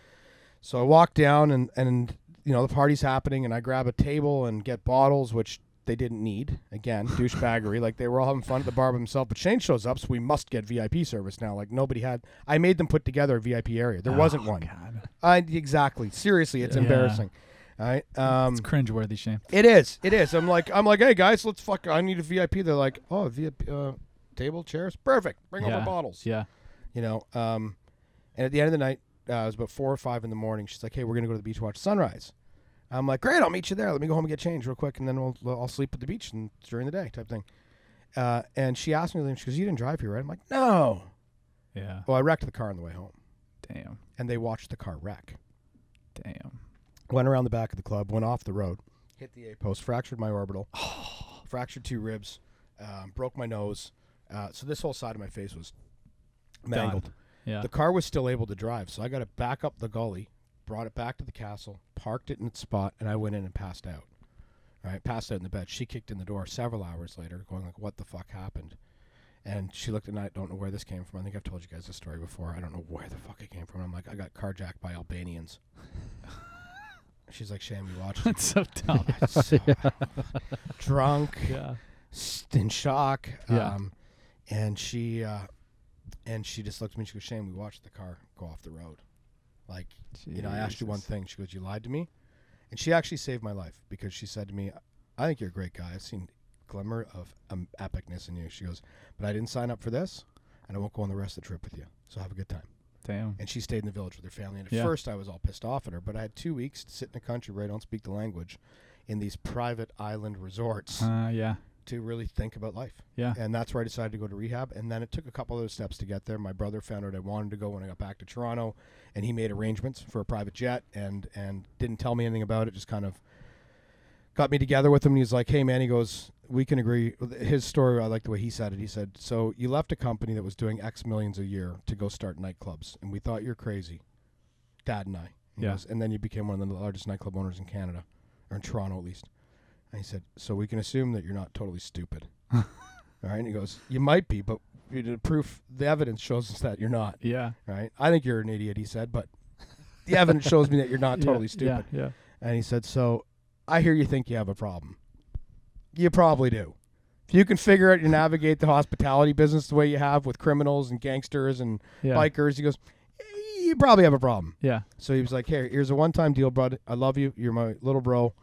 So I walk down, and and you know the party's happening, and I grab a table and get bottles, which they didn't need. Again, douchebaggery. like they were all having fun at the bar by themselves. But Shane shows up, so we must get VIP service now. Like nobody had. I made them put together a VIP area. There wasn't one. God. I exactly. Seriously, it's Yeah. embarrassing. All right. Um, It's cringeworthy, Shane. it is. It is. I'm like, I'm like, hey guys, let's fuck. I need a VIP. They're like, oh, VIP uh, table chairs, perfect. Bring Yeah. over bottles. Yeah. You know. Um, and at the end of the night, uh, it was about four or five in the morning. She's like, hey, we're gonna go to the beach watch sunrise. I'm like, great, I'll meet you there. Let me go home and get changed real quick, and then we'll I'll sleep at the beach and during the day type thing. Uh, and she asked me, she goes, you didn't drive here, right? I'm like, no. Yeah. Well, I wrecked the car on the way home, Damn. and they watched the car wreck. Damn. went around the back of the club, went off the road, hit the A post, fractured my orbital, fractured two ribs, um, broke my nose. Uh, so this whole side of my face was mangled. Yeah. The car was still able to drive, so I got to back up the gully, brought it back to the castle, parked it in its spot, and I went in and passed out. All right, passed out in the bed. She kicked in the door several hours later, going like, "What the fuck happened?" And she looked at me. I don't know where this came from. I think I've told you guys this story before. I don't know where the fuck it came from. I'm like, I got carjacked by Albanians. She's like, Shane, we watched it. That's so dumb. So drunk, yeah. in shock. Yeah. Um, and she uh, and she just looked at me. She goes, "Shane, we watched the car go off the road. Like, you know, I asked you one Jesus. thing. She goes, you lied to me, and she actually saved my life because she said to me, I think you're a great guy. I've seen glimmer of um, epicness in you. She goes, but I didn't sign up for this, and I won't go on the rest of the trip with you. So have a good time. Damn. And she stayed in the village with her family. And at Yeah. first, I was all pissed off at her, but I had two weeks to sit in a country where I don't speak the language, in these private island resorts Uh, yeah. To really think about life. Yeah. And that's where I decided to go to rehab. And then it took a couple of other steps to get there. My brother found out I wanted to go when I got back to Toronto, and he made arrangements for a private jet and and didn't tell me anything about it. Just kind of got me together with him. And he's like, "Hey, man," he goes, "We can agree." His story, I like the way he said it. He said, "So you left a company that was doing X millions a year to go start nightclubs, and we thought you're crazy, Dad and I." He Yeah. goes, and then you became one of the largest nightclub owners in Canada, or in Toronto at least. And he said, "So we can assume that you're not totally stupid." All right. And he goes, You might be, but the proof, the evidence shows us that you're not. Yeah. Right. I think you're an idiot, he said, but the evidence shows me that you're not Yeah, totally stupid. Yeah. Yeah. And he said, So I hear you think you have a problem. You probably do. If you can figure out to navigate the hospitality business the way you have with criminals and gangsters and Yeah. bikers, he goes, You probably have a problem. Yeah. So he was like, "Here, here's a one-time deal, bud. I love you. You're my little bro.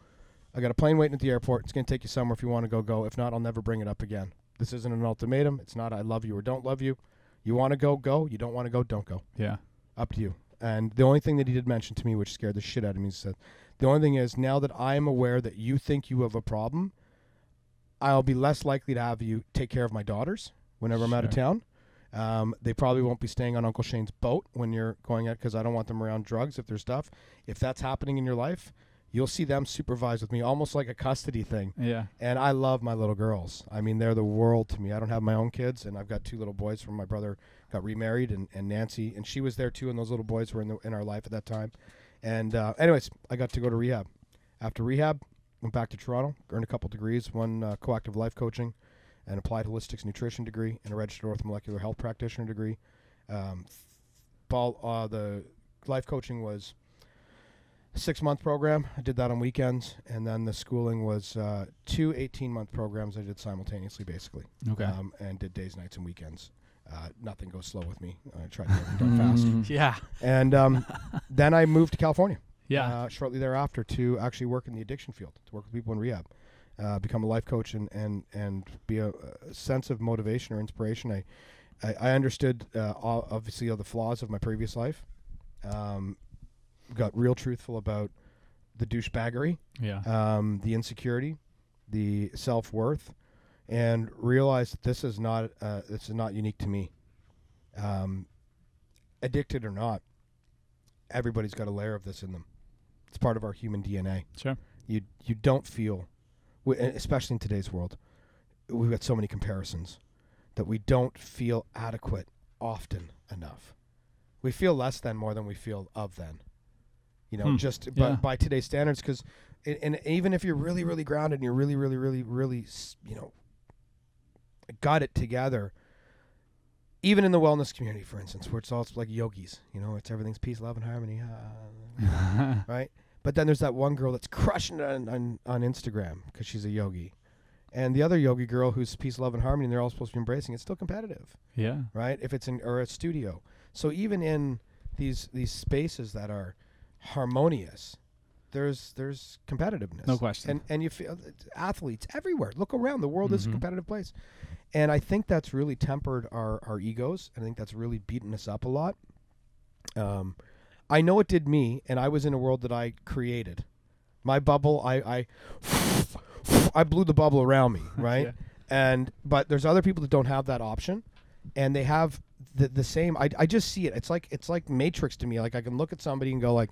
I got a plane waiting at the airport. It's gonna take you somewhere if you want to go. Go. If not, I'll never bring it up again. This isn't an ultimatum. It's not I love you or don't love you. You want to go, go. You don't want to go, don't go. Yeah. Up to you." And the only thing that he did mention to me, which scared the shit out of me, he said, "The only thing is now that I am aware that you think you have a problem, I'll be less likely to have you take care of my daughters whenever I'm out of Sure. town." Um, they probably won't be staying on Uncle Shane's boat when you're going out because I don't want them around drugs if there's stuff. If that's happening in your life, you'll see them supervised with me, almost like a custody thing. Yeah. And I love my little girls. I mean, they're the world to me. I don't have my own kids, and I've got two little boys from my brother got remarried, and, and Nancy, and she was there too, and those little boys were in, the, in our life at that time. And uh, anyways, I got to go to rehab. After rehab, went back to Toronto, earned a couple degrees, one uh, coactive life coaching, an applied holistics nutrition degree, and a registered orthomolecular health practitioner degree. Um, ball, uh, the life coaching was six month program. I did that on weekends, and then the schooling was uh, two 18 month programs I did simultaneously, basically, Okay. um, and did days, nights, and weekends. Uh, nothing goes slow with me. I try to get everything done fast. Mm. yeah. And um, then I moved to California Yeah. uh, shortly thereafter to actually work in the addiction field, to work with people in rehab, uh, become a life coach, and and and be a, a sense of motivation or inspiration. I I, I understood uh, all, obviously all the flaws of my previous life. Um, got real truthful about the douchebaggery, yeah. um, the insecurity, the self worth, and realized that this is not uh, this is not unique to me. Um, addicted or not, everybody's got a layer of this in them. It's part of our human DNA. Sure. You you don't feel especially in today's world, we've got so many comparisons that we don't feel adequate often enough. We feel less than more than we feel of than. You know, Hmm. just by, Yeah. by today's standards, because and even if you're really, really grounded and you're really, really, really, really, you know, got it together, even in the wellness community, for instance, where it's all like yogis, you know, it's everything's peace, love, and harmony, ah, right? But then there's that one girl that's crushing it on, on, on Instagram because she's a yogi. And the other yogi girl who's peace, love, and harmony, and they're all supposed to be embracing, it's still competitive yeah. right? If it's in or a studio. So even in these these spaces that are harmonious, there's there's competitiveness. No question. And and you feel athletes everywhere. Look around. The world is a Mhm. competitive place. And I think that's really tempered our our egos. I think that's really beaten us up a lot. Um I know it did me and I was in a world that I created. My bubble, I I I blew the bubble around me, right? Yeah. and but there's other people that don't have that option and they have the, the same I, I just see it. It's like it's like matrix to me. Like i can look at somebody and go like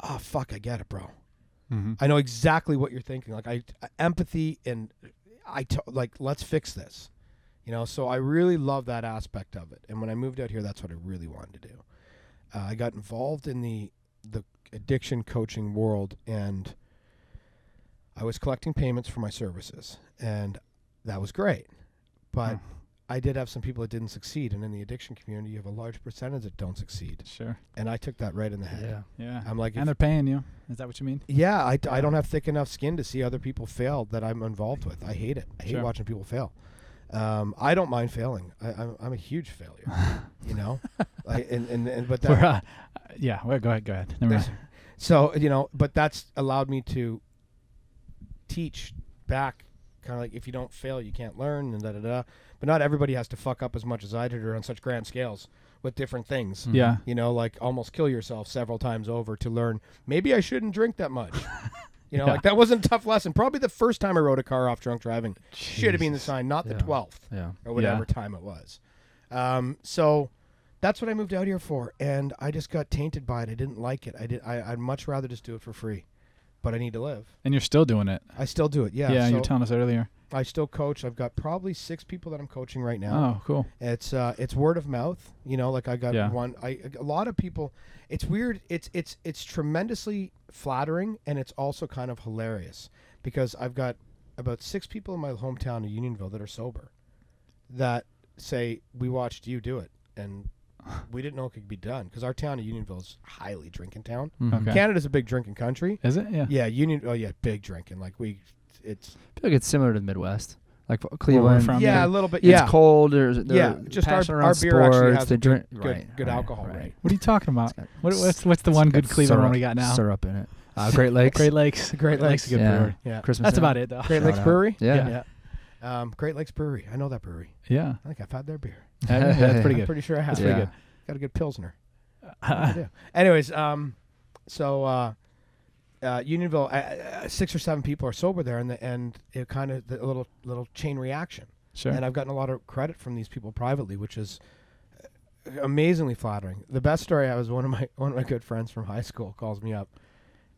oh fuck i get it bro. Mm-hmm. i know exactly what you're thinking. Like i empathy and i t- like let's fix this you know? So i really love that aspect of it. And when i moved out here that's what i really wanted to do. Uh, i got involved in the the addiction coaching world and i was collecting payments for my services and that was great. But Hmm. I did have some people that didn't succeed, and in the addiction community, you have a large percentage that don't succeed, Sure. and I took that right in the head. Yeah. Yeah. I'm like, and they're paying you. Is that what you mean? yeah, I, I don't have thick enough skin to see other people fail that I'm involved with. I hate it. I hate Sure. watching people fail. Um, I don't mind failing. I, I'm, I'm a huge failure, you know. like, and, and, and but We're, that, uh, yeah. Well, go ahead. Go ahead. Never mind. so you know, but that's allowed me to teach back, kind of like if you don't fail, you can't learn, and da da da. But not everybody has to fuck up as much as I did, or on such grand scales with different things. Mhm. Yeah. you know, like almost kill yourself several times over to learn maybe I shouldn't drink that much. You know, Yeah. like that wasn't a tough lesson. Probably the first time I rode a car off drunk driving should have been the sign, not the Yeah. 12th Yeah. or whatever time it was. Um, so that's what I moved out here for, and I just got tainted by it. I didn't like it. I did. I, I'd much rather just do it for free, but I need to live. And you're still doing it. I still do it. Yeah. Yeah. you so were telling us earlier. I still coach. I've got probably six people that I'm coaching right now. Oh, cool. It's uh, it's word of mouth. You know, like I got Yeah. one. I a lot of people. It's weird. It's it's it's tremendously flattering, and it's also kind of hilarious because I've got about six people in my hometown of Unionville that are sober, that say we watched you do it, and we didn't know it could be done because our town of Unionville is highly drinking town. Mhm. Okay. Canada's a big drinking country. Is it? Yeah. Yeah, Union. Oh yeah, big drinking. Like we, it's I feel like it's similar to the Midwest, like Cleveland. from. yeah, a little bit. It's Yeah, cold. There's, they're yeah. Just our, passionate our around beer actually sports, has they a drink good, good, right, good right, alcohol right. rate. What are you talking about? It's got What, what's what's the one it's good got Cleveland one syrup- we got now? Syrup in it. Uh, Great Lakes. Great Lakes. Great Lakes is a good Yeah. brewery. Yeah. Christmas. That's Inn. about it though. Great Lakes. Brewery. Yeah. Yeah. Um, Great Lakes Brewery. I know that brewery. Yeah. I think I've had their beer. That's pretty I'm good. pretty sure I have. That's pretty Yeah. good. Got a good pilsner. Yeah. Anyways, um, so uh, uh, Unionville, uh, uh, six or seven people are sober there, and the, and it kind of the little little chain reaction. sure. And I've gotten a lot of credit from these people privately, which is uh, amazingly flattering. The best story I was one of my one of my good friends from high school calls me up,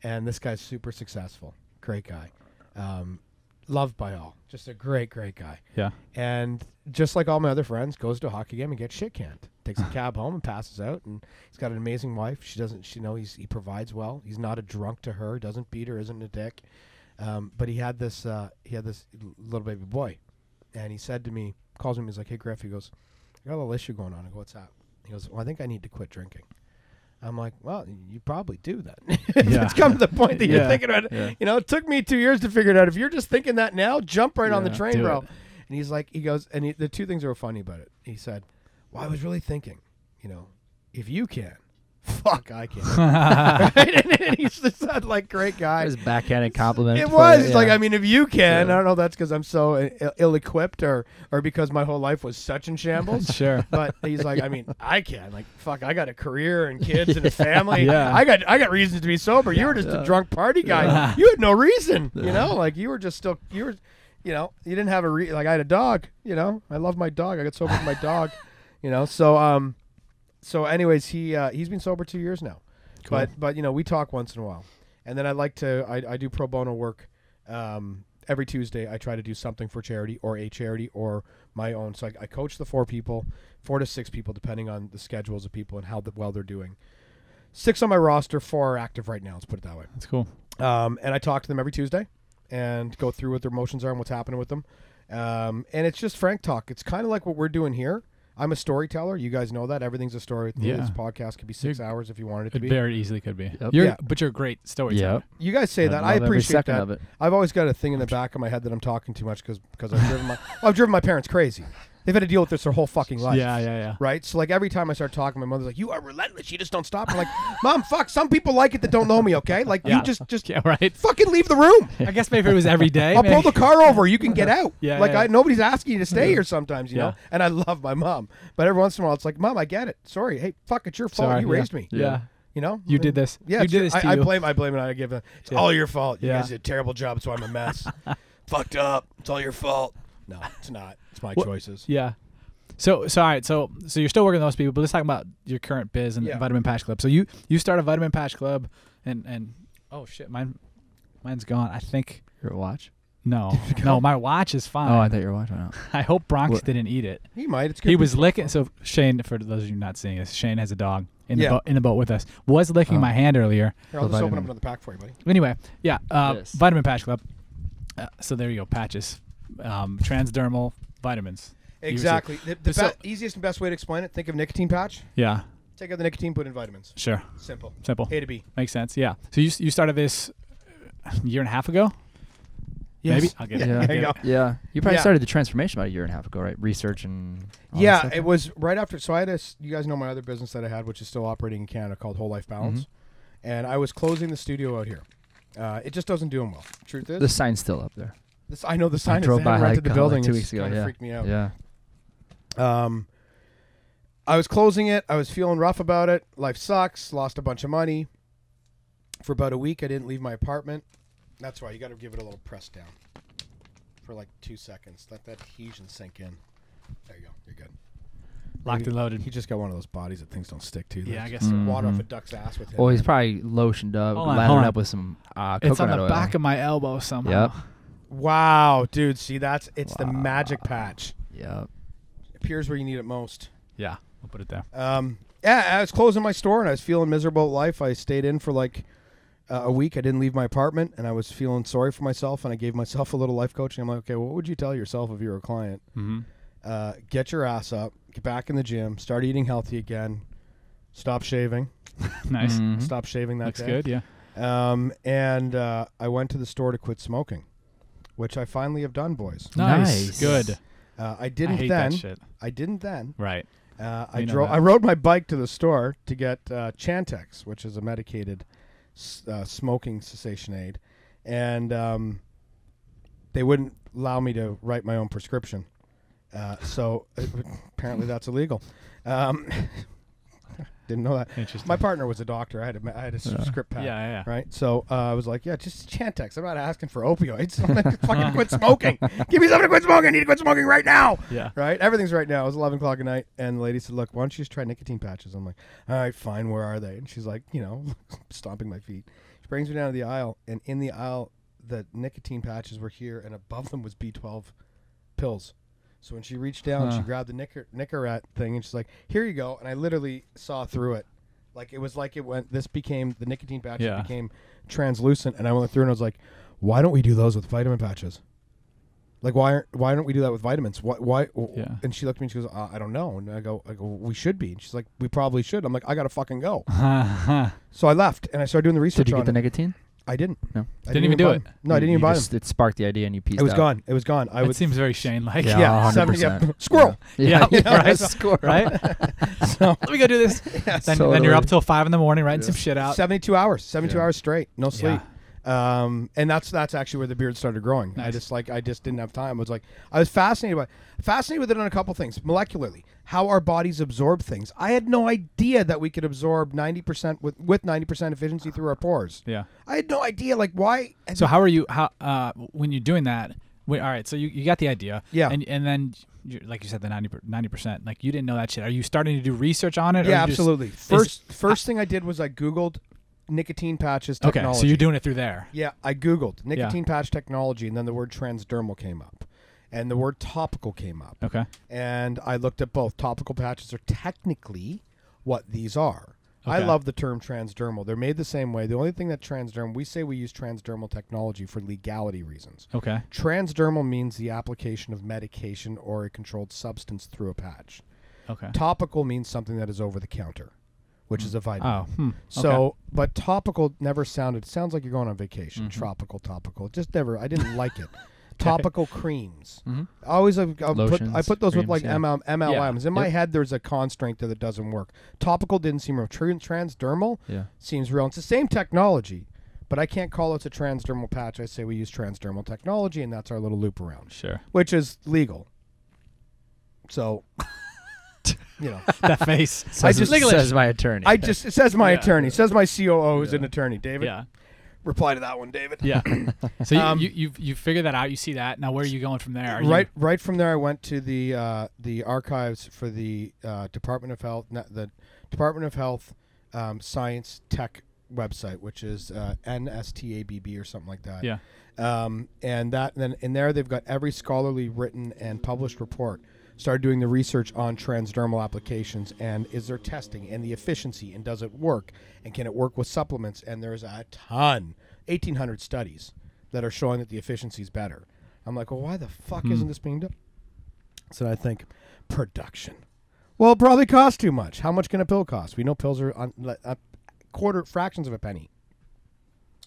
and this guy's super successful, great guy, um, loved by all, just a great great guy. yeah. And just like all my other friends, goes to a hockey game and gets shit canned. Takes a cab home and passes out. And he's got an amazing wife. She doesn't, she know he's he provides well. He's not a drunk to her. Doesn't beat her. Isn't a dick. Um, but he had this uh, he had this little baby boy, and he said to me, calls me, he's like, "Hey Griff," he goes, "I got a little issue going on." I go, "What's that?" He goes, "Well, I think I need to quit drinking." I'm like, "Well, you probably do that. if Yeah. it's come to the point that you're thinking about it, Yeah. you know, it took me two years to figure it out. If you're just thinking that now, jump right on the train, bro." it. And he's like, he goes, and he, the two things that were funny about it. He said, "Well, I was really thinking, you know, if you can, fuck, I can." right? and, and he's just that like great guy. There's a backhanded compliment. It was you, It's like. I mean, if you can, Yeah. I don't know. if That's because I'm so ill-equipped, or or because my whole life was such in shambles. sure. But he's like, I mean, I can. Like, fuck, I got a career and kids and a family. Yeah. I got I got reasons to be sober. You were just a drunk party guy. Yeah. You had no reason. You know, like you were just still you were, you know, you didn't have a re- like I had a dog. You know, I love my dog. I got sober with my dog. You know, so um, so anyways, he uh, he's been sober two years now. Cool. But but you know, we talk once in a while, and then I like to I, I do pro bono work. Um, every Tuesday I try to do something for charity or a charity or my own. So I, I coach the four people, four to six people, depending on the schedules of people and how the, well they're doing. Six on my roster, four are active right now. Let's put it that way. That's cool. Um, and I talk to them every Tuesday and go through what their emotions are and what's happening with them. Um, and it's just frank talk. It's kind of like what we're doing here. I'm a storyteller. You guys know that everything's a story. Yeah. This podcast could be 6 hours if you wanted it to It be. very easily could be. Yep. You're, Yeah. But you're a great storyteller. Yep. You guys say I that. I appreciate second that. of it. I've always got a thing in the back of my head that I'm talking too much because because I've driven my well, I've driven my parents crazy. They've had to deal with this their whole fucking life. Yeah, yeah, yeah. Right. So like every time I start talking, my mother's like, "You are relentless. You just don't stop." I'm like, "Mom, fuck. Some people like it that don't know me. Okay. Like Yeah. you just just Yeah, right. fucking leave the room. I guess maybe if it was every day. I'll pull maybe- the car over. You can get out. Yeah, Like yeah. I, nobody's asking you to stay here sometimes, you Yeah. know. And I love my mom, but every once in a while, it's like, "Mom, I get it. Sorry. Hey, fuck. It's your fault. Sorry, you yeah. raised me. Yeah. You know. You did this. Yeah, You it's did your- this I, to I you. blame. I blame it. I give it. It's all your fault. You Yeah. guys did a terrible job. That's why I'm a mess. Fucked up. It's all your fault. No, it's not. It's my What- choices. Yeah. So, so all right. So, so you're still working with those people, but let's talk about your current biz and Yeah. Vitamin Patch Club. So you you started a Vitamin Patch Club, and and oh shit, mine mine's gone. I think Your watch? no, no, my watch is fine. Oh, I thought your watch went out. I hope Bronx What? didn't eat it. He might. It's good. He was people. licking. So Shane, for those of you not seeing this, Shane has a dog in the Yeah. boat in the boat with us. Was licking Oh. my hand earlier. Here, I'll The just open vitamin. up another pack for you, buddy. Anyway, yeah, uh, Yes. Vitamin Patch Club. Uh, so there you go, patches, um, transdermal vitamins. Exactly. The, the So- be- easiest and best way to explain it: think of nicotine patch. Yeah, Take out the nicotine, put in vitamins. sure, Simple. simple, A to B. makes sense. Yeah. So you you started this a year and a half ago. Yes. Maybe I'll get it. Yeah, I'll there you go. it. Yeah. You probably Yeah. started the transformation about a year and a half ago, right? Research and. all that Yeah, stuff? it was right after. So I had a. s- You guys know my other business that I had, which is still operating in Canada, called Whole Life Balance, Mm-hmm. and I was closing the studio out here. Uh, it just doesn't do them well. Truth is, The sign's still up there. This, I know the sign is drove they by rented the building like two weeks ago, kinda yeah. freaked me out. Yeah. Um, I was closing it. I was feeling rough about it. Life sucks. Lost a bunch of money. For about a week, I didn't leave my apartment. That's why you got to give it a little press down for like two seconds. Let that adhesion sink in. There you go. You're good. Locked and loaded. He just got one of those bodies that things don't stick to. Yeah, I guess so. Mm. Water off a duck's ass with him. Well, he's probably lotioned up, Hold on, lathered hold on. up with some uh, It's on the oil. back of my elbow somehow. Yep. Wow, dude. See, that's it's the Wow. magic patch. Yep. It appears where you need it most. Yeah, we'll put it there. Um, yeah, I was closing my store and I was feeling miserable at life. I stayed in for like uh, a week. I didn't leave my apartment and I was feeling sorry for myself. And I gave myself a little life coaching. I'm like, okay, what would you tell yourself if you were a client? Mm-hmm. Uh, get your ass up, get back in the gym, start eating healthy again, stop shaving, nice. Mhm. stop shaving that Looks day. good. Yeah. Um, and uh, I went to the store to quit smoking, which I finally have done, boys. Nice. Nice. Good. Uh, I I didn't hate then. that shit. I didn't then. Right. Uh, I We know drove. that. I rode my bike to the store to get uh, Chantix, which is a medicated s- uh, smoking cessation aid, and um, they wouldn't allow me to write my own prescription. Uh, so uh, apparently that's illegal. Um, didn't know that. Interesting. My partner was a doctor. I had a, ma- I had a s- Yeah. script pad. yeah, yeah, yeah. Right. So uh, I was like, yeah, just Chantix. I'm not asking for opioids. I'm like, fucking quit smoking. Give me something to quit smoking. I need to quit smoking right now Yeah. right? Everything's right now. It was 11 o'clock at night, and the lady said, "Look, why don't you just try nicotine patches?" I'm like, "All right, fine. Where are they?" And she's like, you know, stomping my feet. She brings me down to the aisle, and in the aisle, the nicotine patches were here, and above them was B12 pills. So when she reached down, she grabbed the Nicker Nicorette thing, and she's like, "Here you go." And I literally saw through it. Like it was like it went. This became the nicotine patch Yeah. became translucent, and I went through and I was like, "Why don't we do those with vitamin patches?" Like why aren't, why don't we do that with vitamins? Why why? Yeah. And she looked at me and she goes, uh, I don't know. And I go, I go, we should be. And she's like, we probably should. I'm like, I gotta fucking go. So I left and I started doing the research Did you on get the it. cidnicotine? I didn't. No. I Didn't even do buy it? them. No, I didn't You even buy just, them. It sparked the idea and you pieced It was out. gone. It was gone. I It would. seems very Shane like. Yeah. yeah, 70, yeah, 100%. squirrel. Yeah, Yeah, yeah, right. squirrel. right? So Let me go do this. then, then you're totally. up till five in the morning writing Yeah. some shit out. 72 hours. 72 Yeah. hours straight. No sleep. Yeah. Um, and that's that's actually where the beard started growing. I Nice. just like I just didn't have time. I was like I was fascinated by fascinated with it on a couple things molecularly, how our bodies absorb things. I had no idea that we could absorb ninety percent with with ninety percent efficiency through our pores. Yeah. I had no idea. Like why? So how are you? How uh, when you're doing that? Wait, all right. So you, you got the idea. Yeah. And and then like you said the 90 percent. Like you didn't know that shit. Are you starting to do research on it? yeah, you just- absolutely. First first thing I did was I googled nicotine patches Okay, so you're doing it through there. Yeah, I googled nicotine patch technology, and then the word transdermal came up, and the word topical came up, Okay. and I looked at both. Topical patches are technically what these are. Okay. I love the term transdermal. They're made the same way. The only thing that transdermal, we say we use transdermal technology for legality reasons. Okay. Transdermal means the application of medication or a controlled substance through a patch. Okay. Topical means something that is over the counter, which is a vitamin. Oh. Hmm. So, okay. but topical never sounded. It sounds like you're going on vacation. Mhm. Tropical, topical. Just never. I didn't like it. Topical creams. Mm-hmm. I always have, I'll put, I put those with like creams, yeah. ML, MLMs. In my Yep. head, there's a constraint that it doesn't work. Topical didn't seem real. Tr- transdermal Yeah. seems real. It's the same technology, but I can't call it a transdermal patch. I say we use transdermal technology, and that's our little loop around, Sure. which is legal. So, you know, that face. Says, just- says my attorney. I just it says my Yeah. attorney, it says my COO is an attorney. David, Yeah. Reply to that one, David. Yeah. so you, Um, you you you figure that out. You see that. Now where are you going from there? Are you- right right from there i went to the uh, the archives for the uh, department of health not the department of health um, science tech website which is uh, nstabb or something like that Yeah. um, and that then in there they've got every scholarly written and published report started doing the research on transdermal applications and is there testing and the efficiency and does it work and can it work with supplements? And there's a ton 1800 studies that are showing that the efficiency is better. I'm like well why the fuck Hmm. isn't this being done? So i think production. Well it probably costs too much. How much can a pill cost? We know pills are on a quarter fractions of a penny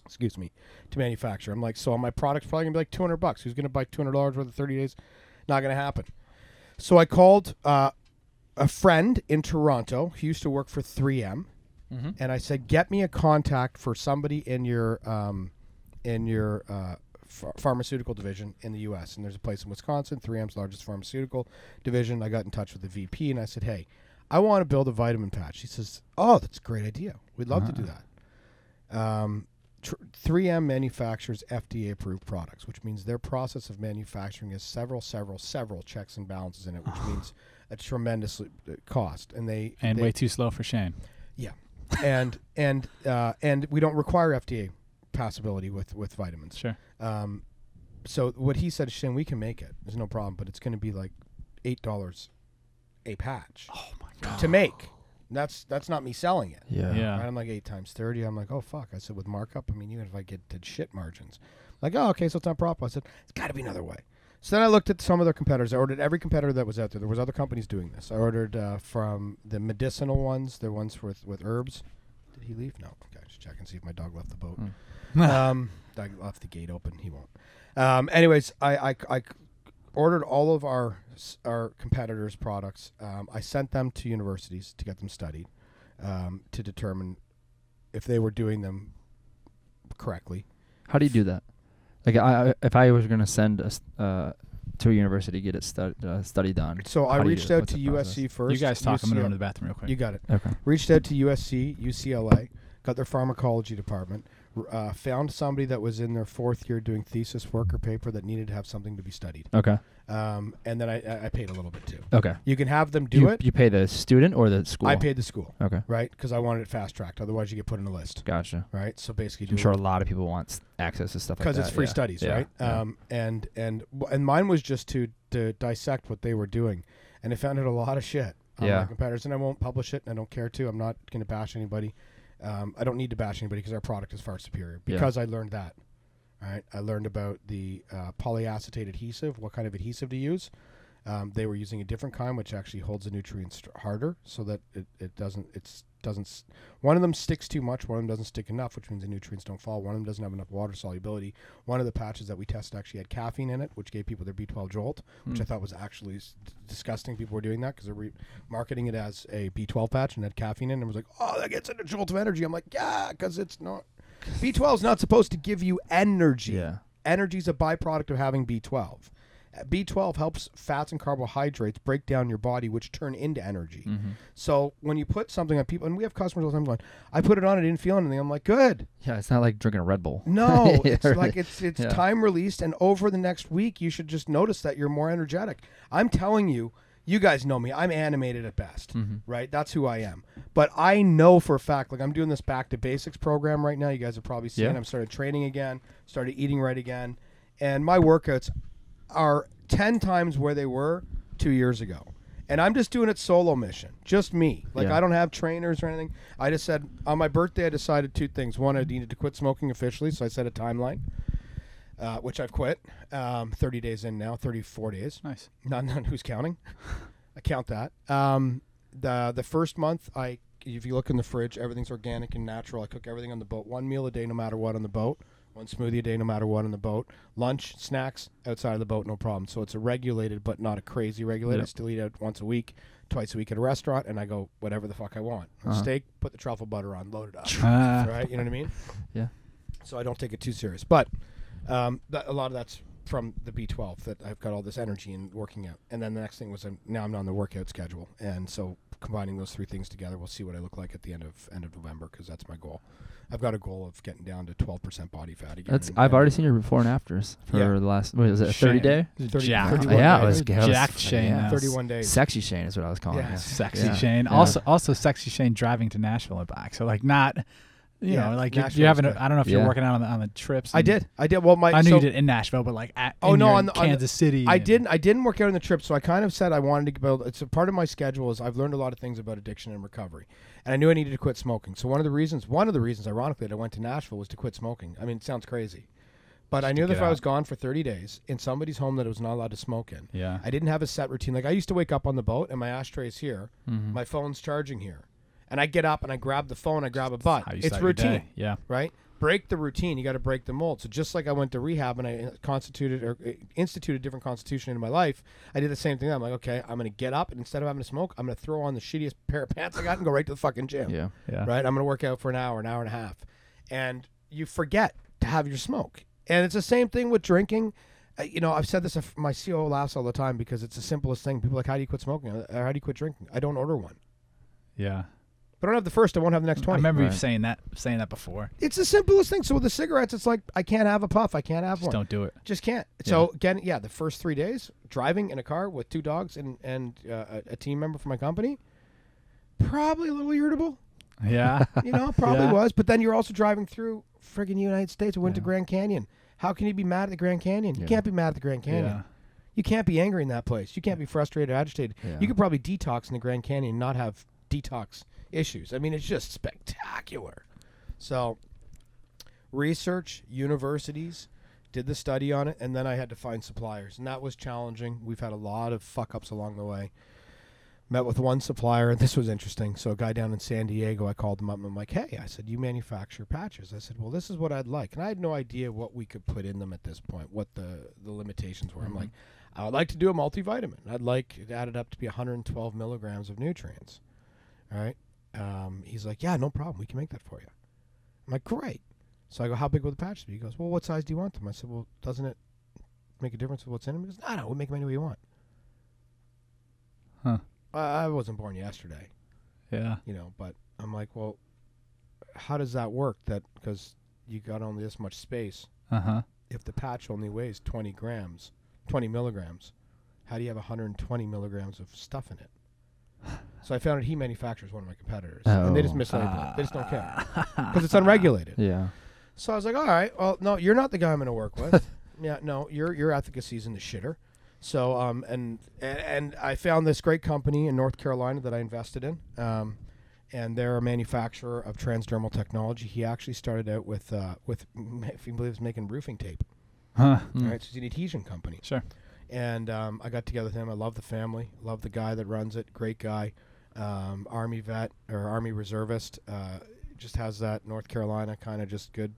excuse me to manufacture. I'm like so my product's probably gonna be like 200 bucks. Who's gonna buy $200 worth of 30 days? Not gonna happen so I called uh, a friend in Toronto who used to work for 3M, Mm-hmm. and I said, "Get me a contact for somebody in your um, in your uh, ph- pharmaceutical division in the U.S." And there's a place in Wisconsin, 3M's largest pharmaceutical division. I got in touch with the VP, and I said, "Hey, I want to build a vitamin patch." He says, "Oh, that's a great idea. We'd love to do that." Um, tr- 3M manufactures FDA approved products, which means their process of manufacturing has several, several, several checks and balances in it, which means a tremendous uh, cost. And they And they, way too slow for Shane. Yeah, and and uh, and we don't require FDA passability with with vitamins. Sure. Um, so what he said, Shane, we can make it. There's no problem, but it's going to be like eight dollars a patch Oh my god. to make. That's that's not me selling it. Yeah. Yeah. Right? I'm like eight times thirty. I'm like, oh fuck. I said with markup. I mean, even if I get did shit margins, like oh okay, so it's not profitable. I said it's got to be another way. So then I looked at some of their competitors. I ordered every competitor that was out there. There was other companies doing this. I ordered uh, from the medicinal ones, the ones with with herbs. Did he leave? No. Okay, just check and see if my dog left the boat. um, dog left the gate open. He won't. Um, anyways, I, I, I ordered all of our our competitors' products. Um, I sent them to universities to get them studied um, to determine if they were doing them correctly. How do you do that? Like, I, I if I was gonna send us uh, to a university to get it stud, uh, study done. So I how do you reached out to the process? USC first. you guys talk. I'm gonna UCL run to the bathroom real quick. You got it. Okay. Reached out to USC, UCLA, got their pharmacology department, r- uh, found somebody that was in their fourth year doing thesis work or paper that needed to have something to be studied. Okay. Um, and then I, I- paid a little bit too. Okay. You can have them do you, it. You pay the student or the school? I paid the school, Okay. right? Because I wanted it fast tracked. Otherwise, you get put in a list, Gotcha. right? So basically, I'm sure a lot of people want s- access to stuff like that. because it's free yeah. studies, Yeah, right? yeah. Um, and and and mine was just to to dissect what they were doing, and I found out a lot of shit on Yeah. my competitors, and I won't publish it, and I don't care to. I'm not going to bash anybody. Um, I don't need to bash anybody because our product is far superior. Yeah. Because I learned that. All right, I learned about the uh, polyacetate adhesive, what kind of adhesive to use. Um, they were using a different kind, which actually holds the nutrients harder, so that it, it doesn't it's doesn't. One of them sticks too much. One of them doesn't stick enough, which means the nutrients don't fall. One of them doesn't have enough water solubility. One of the patches that we tested actually had caffeine in it, which gave people their B12 jolt, which I Hmm. thought was actually s- disgusting. People were doing that because they're re- marketing it as a B12 patch and had caffeine in, it and was like, "Oh, that gets a jolt of energy." I'm like, "Yeah," because it's not. B12 is not supposed to give you energy. Yeah. Energy is a byproduct of having B12. Uh, B12 helps fats and carbohydrates break down your body, which turn into energy. Mm-hmm. So when you put something on people, and we have customers all the time going, I put it on, I didn't feel anything. I'm like, good. Yeah, it's not like drinking a Red Bull. No, it's like it's it's Yeah. time released, and over the next week, you should just notice that you're more energetic. I'm telling you, you guys know me. I'm animated at best, Mhm. right? That's who I am. But I know for a fact, like I'm doing this back to basics program right now. You guys have probably seen. Yeah. I'm started training again, started eating right again, and my workouts are ten times where they were two years ago. And I'm just doing it solo mission, just me. Like Yeah. I don't have trainers or anything. I just said on my birthday, I decided two things. One, I needed to quit smoking officially, so I set a timeline, uh, which I've quit. Um, 30 days in now, 34 days. Nice. Not none who's counting. I count that. Um, the the first month, I if you look in the fridge, everything's organic and natural. I cook everything on the boat. One meal a day, no matter what, on the boat. One smoothie a day, no matter what, on the boat. Lunch, snacks outside of the boat, no problem. So it's a regulated, but not a crazy regulated. I Yep. still eat out once a week, twice a week at a restaurant, and I go whatever the fuck I want. Uh-huh. Steak, put the truffle butter on, load it up. Uh, right? You know what I mean? Yeah. So I don't take it too serious, but um, that, a lot of that's from the B12 that I've got all this energy in working out. And then the next thing was I'm, now I'm on the workout schedule, and so combining those three things together, we'll see what I look like at the end of end of November because that's my goal. I've got a goal of getting down to 12% body fat again. That's and- I've already seen your before and afters for Yeah. the last. What was it? Thirty day. 30 Jacked. 31 yeah, I days. was, I was Jacked Shane yeah. 31 days. Sexy Shane is what I was calling. Yeah. it. Sexy Yeah. Shane. Yeah. Also, also sexy Shane driving to Nashville and back. So like not, you Yeah, know, like you're, you're having. A. I don't know if you're working out on the on the trips. I did. I did. Well, my I knew so you did in Nashville, but like at, Oh, in no, on the- on the- Kansas City. I and- didn't. I didn't work out on the trip, so I kind of said I wanted to build. It's a part of my schedule. Is I've learned a lot of things about addiction and recovery, and I knew I needed to quit smoking. So one of the reasons, one of the reasons, ironically, that I went to Nashville was to quit smoking. I mean, it sounds crazy, but I knew that if I was gone for 30 days in somebody's home that I was not allowed to smoke in, Yeah. I didn't have a set routine. Like I used to wake up on the boat and my ashtray's here, Mhm. my phone's charging here, and I get up and I grab the phone, I grab a butt. It's routine. Yeah. right? Break the routine. You got to break the mold. So just like I went to rehab and I uh, constituted or uh, instituted a different constitution in my life, I did the same thing. I'm like, okay, I'm gonna get up and instead of having to smoke, I'm gonna throw on the shittiest pair of pants I got and go right to the fucking gym. Yeah. Yeah. Right? I'm gonna work out for an hour, an hour and a half, and you forget to have your smoke. And it's the same thing with drinking. Uh, you know, I've said this. uh, My CO laughs all the time because it's the simplest thing. People are like, how do you quit smoking? Or how do you quit drinking? I don't order one. Yeah. If I don't have the first, I won't have the next I twenty. remember you Right. saying that saying that before. It's the simplest thing. So with the cigarettes, it's like I can't have a puff. I can't have Just one. don't do it. Just can't. So again, yeah, the first three days driving in a car with two dogs and and uh, a, a team member from my company, probably a little irritable. Yeah. You know, probably Yeah. was. But then you're also driving through friggin' United States. We went to Grand Canyon. How can you be mad at the Grand Canyon? You can't be mad at the Grand Canyon. yeah. You can't be angry in that place. You can't be frustrated, or agitated. Yeah. You could probably detox in the Grand Canyon, and not have detox issues. I mean, it's just spectacular. So, research, universities did the study on it, and then I had to find suppliers, and that was challenging. We've had a lot of fuck ups along the way. Met with one supplier, and this was interesting. So, a guy down in San Diego, I called him up, and I'm like, "Hey," I said, "You manufacture patches?" I said, "Well, this is what I'd like," and I had no idea what we could put in them at this point, what the the limitations were. I'm mm-hmm. like, I would like to do a multivitamin. I'd like it added up to be 112 milligrams of nutrients. All right. Um, he's like, yeah, no problem. We can make that for you. I'm like, great. So I go, how big will the patches be? He goes, well, what size do you want them? I said, well, doesn't it make a difference with what's in them? He goes, no, no, we'll make them any way you want. Huh. I, I wasn't born yesterday, Yeah. you know, but I'm like, well, how does that work? That because you got only this much space. Uh huh. If the patch only weighs 20 grams, 20 milligrams, how do you have 120 milligrams of stuff in it? So I found out he manufactures one of my competitors, and they just Oh. mislabel it. They just don't care because it's unregulated. Yeah. So I was like, all right, well, no, you're not the guy I'm going to work with. yeah, no, your your efficacy's in the shitter. So um and and, and I found this great company in North Carolina that I invested in. Um, and they're a manufacturer of transdermal technology. He actually started out with uh with if you believe it's making roofing tape. Huh. Mm. Right, so it's an adhesion company. Sure. And um, I got together with him. I love the family. Love the guy that runs it. Great guy. Um, Army vet or Army reservist. Uh, just has that North Carolina kind of just good.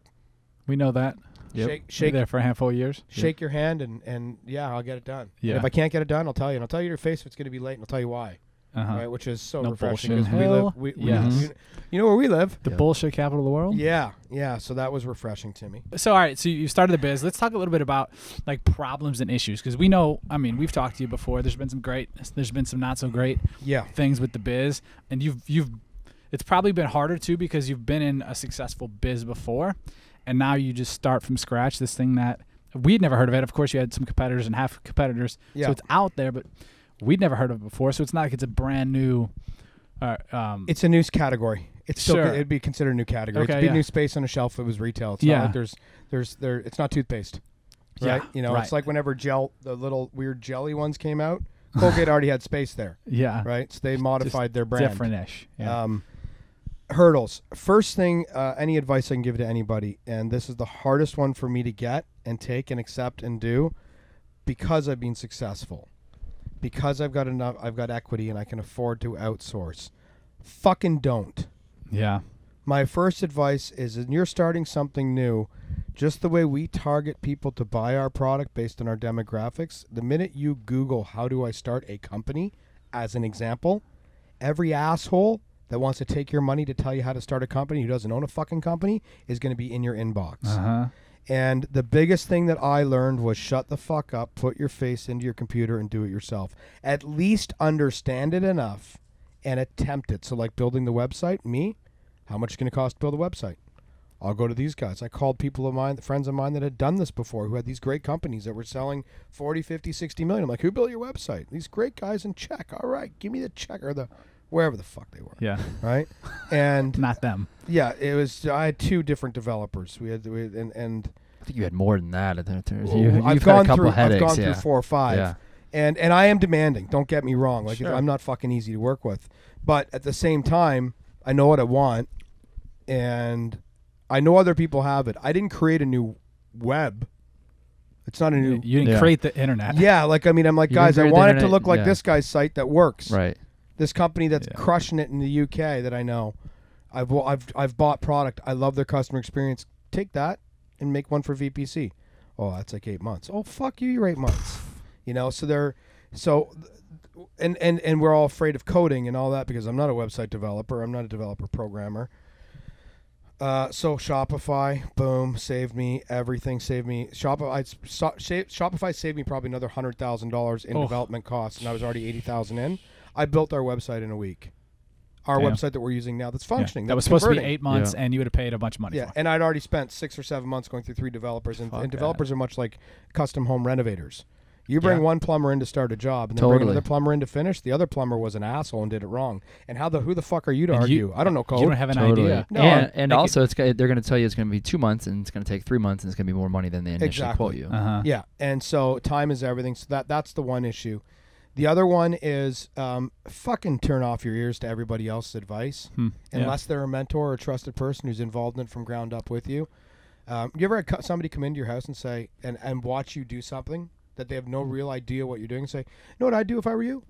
We know that. Yep. Shake, Shake shake, there for a handful of years. shake your hand, and and yeah, I'll get it done. And Yeah. if I can't get it done, I'll tell you. And I'll tell you your face if it's going to be late, and I'll tell you why. Uh huh. Right, which is so No refreshing. bullshit. 'cause we live. We, we, yes. you, you know where we live. The Yeah. bullshit capital of the world. Yeah, yeah. So that was refreshing to me. So all right, so you started the biz. Let's talk a little bit about like problems and issues because we know. I mean, we've talked to you before. There's been some great. There's been some not so great Yeah, things with the biz, and you've you've. It's probably been harder too because you've been in a successful biz before, and now you just start from scratch. This thing that we'd never heard of it. Of course, you had some competitors and half competitors, yeah. so it's out there, but we'd never heard of it before. So it's not like it's a brand new right, um, It's a new category. It's still Sure. it'd be considered a new category. Okay, it's big yeah. new space on a shelf. It was retail. It's Yeah. not like there's there's there. It's not toothpaste, right? Yeah, you know, right. it's like whenever gel the little weird jelly ones came out. Colgate already had space there, yeah, right? So they modified their brand. different-ish. Yeah. Um, hurdles. First thing, uh, any advice I can give to anybody, and this is the hardest one for me to get and take and accept and do, because I've been successful, because I've got enough, I've got equity, and I can afford to outsource. Fucking don't. yeah. My first advice is when you're starting something new, just the way we target people to buy our product based on our demographics, the minute you Google how do I start a company, as an example, every asshole that wants to take your money to tell you how to start a company who doesn't own a fucking company is going to be in your inbox. Uh huh. And the biggest thing that I learned was shut the fuck up, put your face into your computer and do it yourself. At least understand it enough and attempt it. So, like building the website, me, how much is going to cost to build a website? I'll go to these guys. I called people of mine, friends of mine that had done this before, who had these great companies that were selling 40, 50, 60 million. I'm like, who built your website? These great guys in Czech. All right, give me the Czech or the wherever the fuck they were. Yeah. Right. And Not them. yeah, it was, I had two different developers. We had, we had and, and, I think you had more than that. There- there's- Well, you, you've I've had gone a couple through. headaches. I've gone yeah. through four or five, Yeah. and and I am demanding. Don't get me wrong. Like Sure. I'm not fucking easy to work with, but at the same time, I know what I want, and I know other people have it. I didn't create a new web. It's not a new. You didn't Yeah. create the internet. yeah, like I mean, I'm like, You guys, I want it to look like yeah. this guy's site that works. Right. This company that's Yeah. crushing it in the UK that I know. I've I've I've bought product. I love their customer experience. Take that and make one for VPC. Oh, that's like eight months. Oh, fuck you, you're eight months. You know, so they're so and and and we're all afraid of coding and all that because I'm not a website developer. I'm not a developer programmer. Uh, so Shopify, boom, saved me everything. Saved me Shopify. So, Shopify saved me probably another hundred thousand dollars in Oh. development costs, and I was already eighty thousand in. I built our website in a week. Our Damn. website that we're using now, that's Yeah. functioning. That was that's supposed to be converting. eight months, Yeah. and you would have paid a bunch of money Yeah, for. it. and I'd already spent six or seven months going through three developers, and, Fuck and that. developers are much like custom home renovators. You bring Yeah. one plumber in to start a job, and then bring Totally. another plumber in to finish. The other plumber was an asshole and did it wrong. And how the who the fuck are you to And argue? you- I don't know code. You don't have an Totally. idea. No, and and like it- also, it's go- they're going to tell you it's going to be two months, and it's going to take three months, and it's going to be more money than they initially Exactly. quote you. Uh huh. Yeah, and so time is everything. So that that's the one issue. The other one is um, fucking turn off your ears to everybody else's advice, Hmm. Yeah. unless they're a mentor or a trusted person who's involved in it from ground up with you. Um, you ever had somebody come into your house and say and and watch you do something that they have no real idea what you're doing? And say, "Know what I'd do if I were you?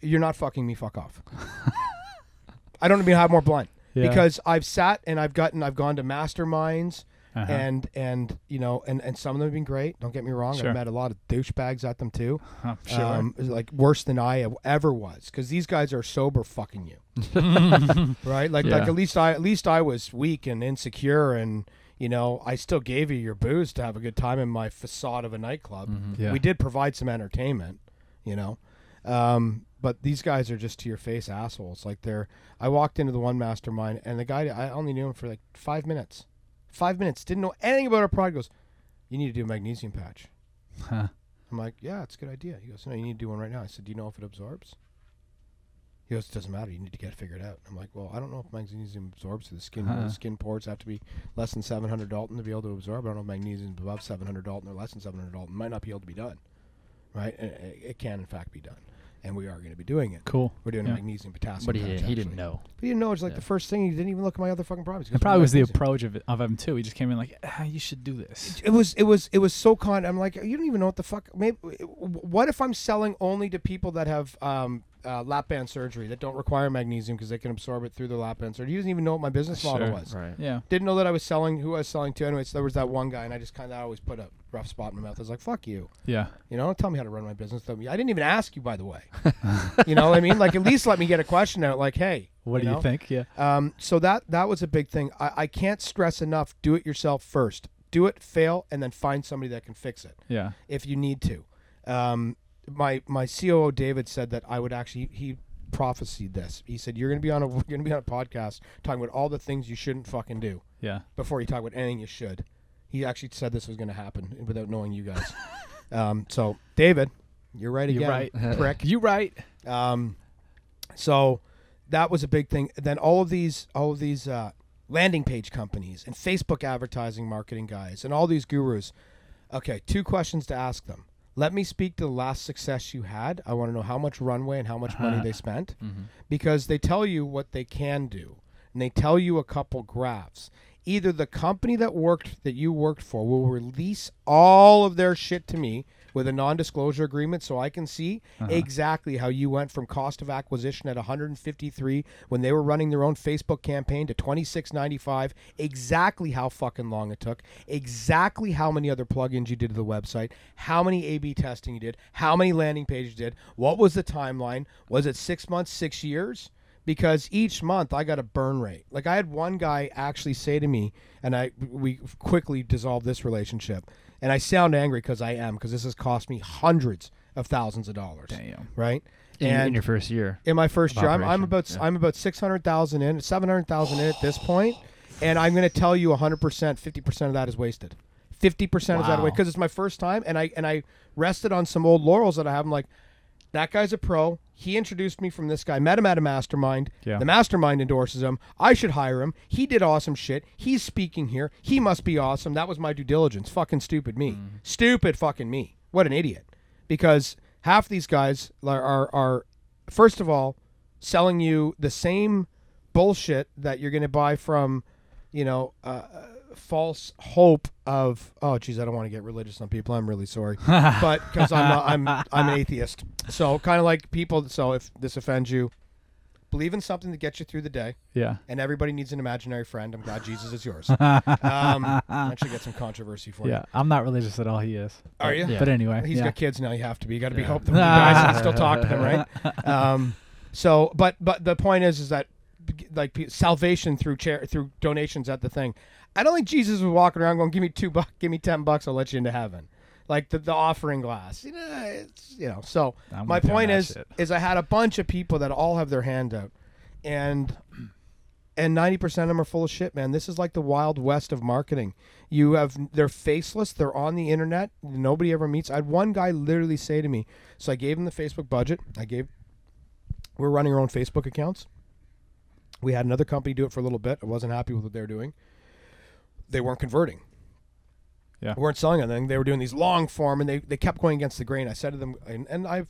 You're not fucking me. Fuck off." I don't mean to have more blunt Yeah. because I've sat and I've gotten I've gone to masterminds Uh-huh. and and you know and and some of them have been great. Don't get me wrong. Sure. I've met a lot of douchebags at them too. Huh, sure. Um, like worse than I ever was because these guys are sober fucking you, right? Like like at least I at least I was weak and insecure and you know I still gave you your booze to have a good time in my facade of a nightclub. Mhm. yeah. We did provide some entertainment, you know. Um, but these guys are just to your face assholes. Like they're. I walked into the one mastermind, and the guy I only knew him for like five minutes. Five minutes. Didn't know anything about our product. Goes, you need to do a magnesium patch. Huh. I'm like, yeah, it's a good idea. He goes, no, you need to do one right now. I said, do you know if it absorbs? He goes, it doesn't matter. You need to get it figured out. I'm like, well, I don't know if magnesium absorbs to the skin. Huh. The skin pores have to be less than 700 Dalton to be able to absorb. I don't know if magnesium above 700 Dalton or less than 700 Dalton. Might not be able to be done, right? It, it can, in fact, be done. And we are going to be doing it. Cool. We're doing Yeah. a magnesium potassium. But he patch, didn't, he didn't know. But he didn't know. It's like Yeah. the first thing. He didn't even look at my other fucking problems. It probably "What was the approach of, it, of him too. He just came in like, ah, you should do this. it was it was it was so con. I'm like, you don't even know what the fuck. Maybe what if I'm selling only to people that have um, uh, lap band surgery that don't require magnesium because they can absorb it through the lap band surgery? He doesn't even know what my business model Sure. was. Right. Yeah. Didn't know that I was selling who I was selling to. Anyways, there was that one guy, and I just kind of always put a rough spot in my mouth. I was like, "Fuck you," Yeah. you know. Don't tell me how to run my business. Tell me. I didn't even ask you, by the way. you know what I mean? Like, at least let me get a question out. Like, hey, What do know? you think? Yeah. Um, so that that was a big thing. I, I can't stress enough. Do it yourself first. Do it, fail, and then find somebody that can fix it Yeah. if you need to. Um, my my COO David said that I would actually he prophesied this. He said you're gonna be on a you're gonna be on a podcast talking about all the things you shouldn't fucking do Yeah. before you talk about anything you should. He actually said this was gonna happen without knowing you guys. um, so David, you're right again. You're right. prick. You right. Um, so that was a big thing. Then all of these, all of these uh, landing page companies and Facebook advertising marketing guys and all these gurus. Okay, two questions to ask them. Let me speak to the last success you had. I want to know how much runway and how much money uh-huh. they spent mm-hmm. because they tell you what they can do and they tell you a couple graphs. Either the company that worked that you worked for will release all of their shit to me with a non-disclosure agreement so I can see uh-huh. exactly how you went from cost of acquisition at 153 when they were running their own Facebook campaign to 26.95 exactly how fucking long it took exactly how many other plugins you did to the website how many A/B testing you did how many landing pages you did what was the timeline was it 6 months 6 years because each month I got a burn rate. Like I had one guy actually say to me, and I we quickly dissolved this relationship. And I sound angry because I am because this has cost me hundreds of thousands of dollars. Damn. Right. In, and in your first year. in my first year, I'm, I'm about yeah. I'm about six hundred thousand in, seven hundred thousand in at this point, and I'm going to tell you hundred percent, fifty percent of that is wasted. Fifty percent of that away because it's my first time, and I and I rested on some old laurels that I have. I'm like, that guy's a pro. He introduced me from this guy. Met him at a mastermind. Yeah. The mastermind endorses him. I should hire him. He did awesome shit. He's speaking here. He must be awesome. That was my due diligence. Fucking stupid me. Stupid fucking me. What an idiot. Because half these guys are, are are first of all selling you the same bullshit that you're going to buy from, you know, uh, false hope of oh geez I don't want to get religious on people I'm really sorry but because I'm not, I'm I'm an atheist so kind of like people so if this offends you believe in something that gets you through the day Yeah. and everybody needs an imaginary friend I'm glad Jesus is yours um, should get some controversy for you. Yeah. I'm not religious at all. He is. Are you? But anyway. He's yeah. got kids now. You have to be. You got to be Yeah. hope them you guys can still talk to them, right? Um, so, but but the point is, is that like salvation through chair through donations at the thing. I don't think Jesus was walking around going, "Give me two bucks, give me ten bucks, I'll let you into heaven." Like the, the offering glass, you know, it's you know. So I'm my with you on point is, shit. is I had a bunch of people that all have their hand out, and and 90% of them are full of shit, man. This is like the wild west of marketing. You have they're faceless, they're on the internet, nobody ever meets. I had one guy literally say to me, so I gave him the Facebook budget. I gave we're running our own Facebook accounts. We had another company do it for a little bit. I wasn't happy with what they were doing. They weren't converting. Yeah. They weren't selling anything. They were doing these long form and they, they kept going against the grain. I said to them and, and I've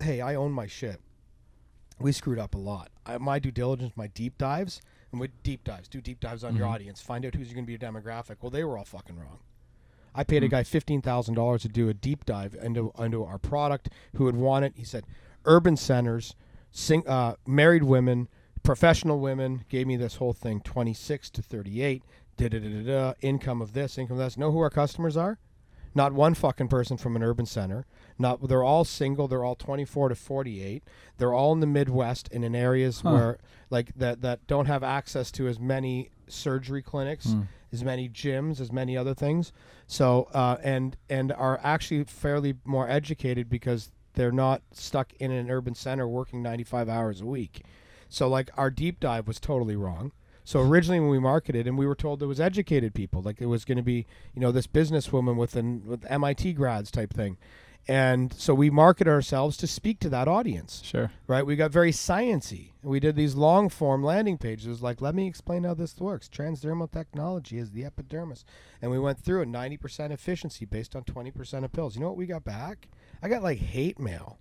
hey, I own my shit we screwed up a lot. I, my due diligence, my deep dives, and with deep dives, do deep dives on your audience, find out who's going to be your demographic. Well, they were all fucking wrong. I paid a guy fifteen thousand dollars to do a deep dive into into our product. Who would want it? He said, urban centers, sing, uh, married women, professional women. Gave me this whole thing, twenty six to thirty eight. Da da da da. Income of this, income of this. Know who our customers are? Not one fucking person from an urban center. Not they're all single. They're all 24 to 48. They're all in the Midwest and in areas Huh. where like that that don't have access to as many surgery clinics, as many gyms, as many other things. So uh, and and are actually fairly more educated because they're not stuck in an urban center working 95 hours a week. So like our deep dive was totally wrong. So originally when we marketed and we were told it was educated people, like it was going to be, you know, this businesswoman with an with MIT grads type thing. And so we market ourselves to speak to that audience, Sure. right? We got very sciency. We did these long form landing pages like, let me explain how this works. Transdermal technology is the epidermis. And we went through a 90% efficiency based on 20% of pills. You know what we got back? I got like hate mail.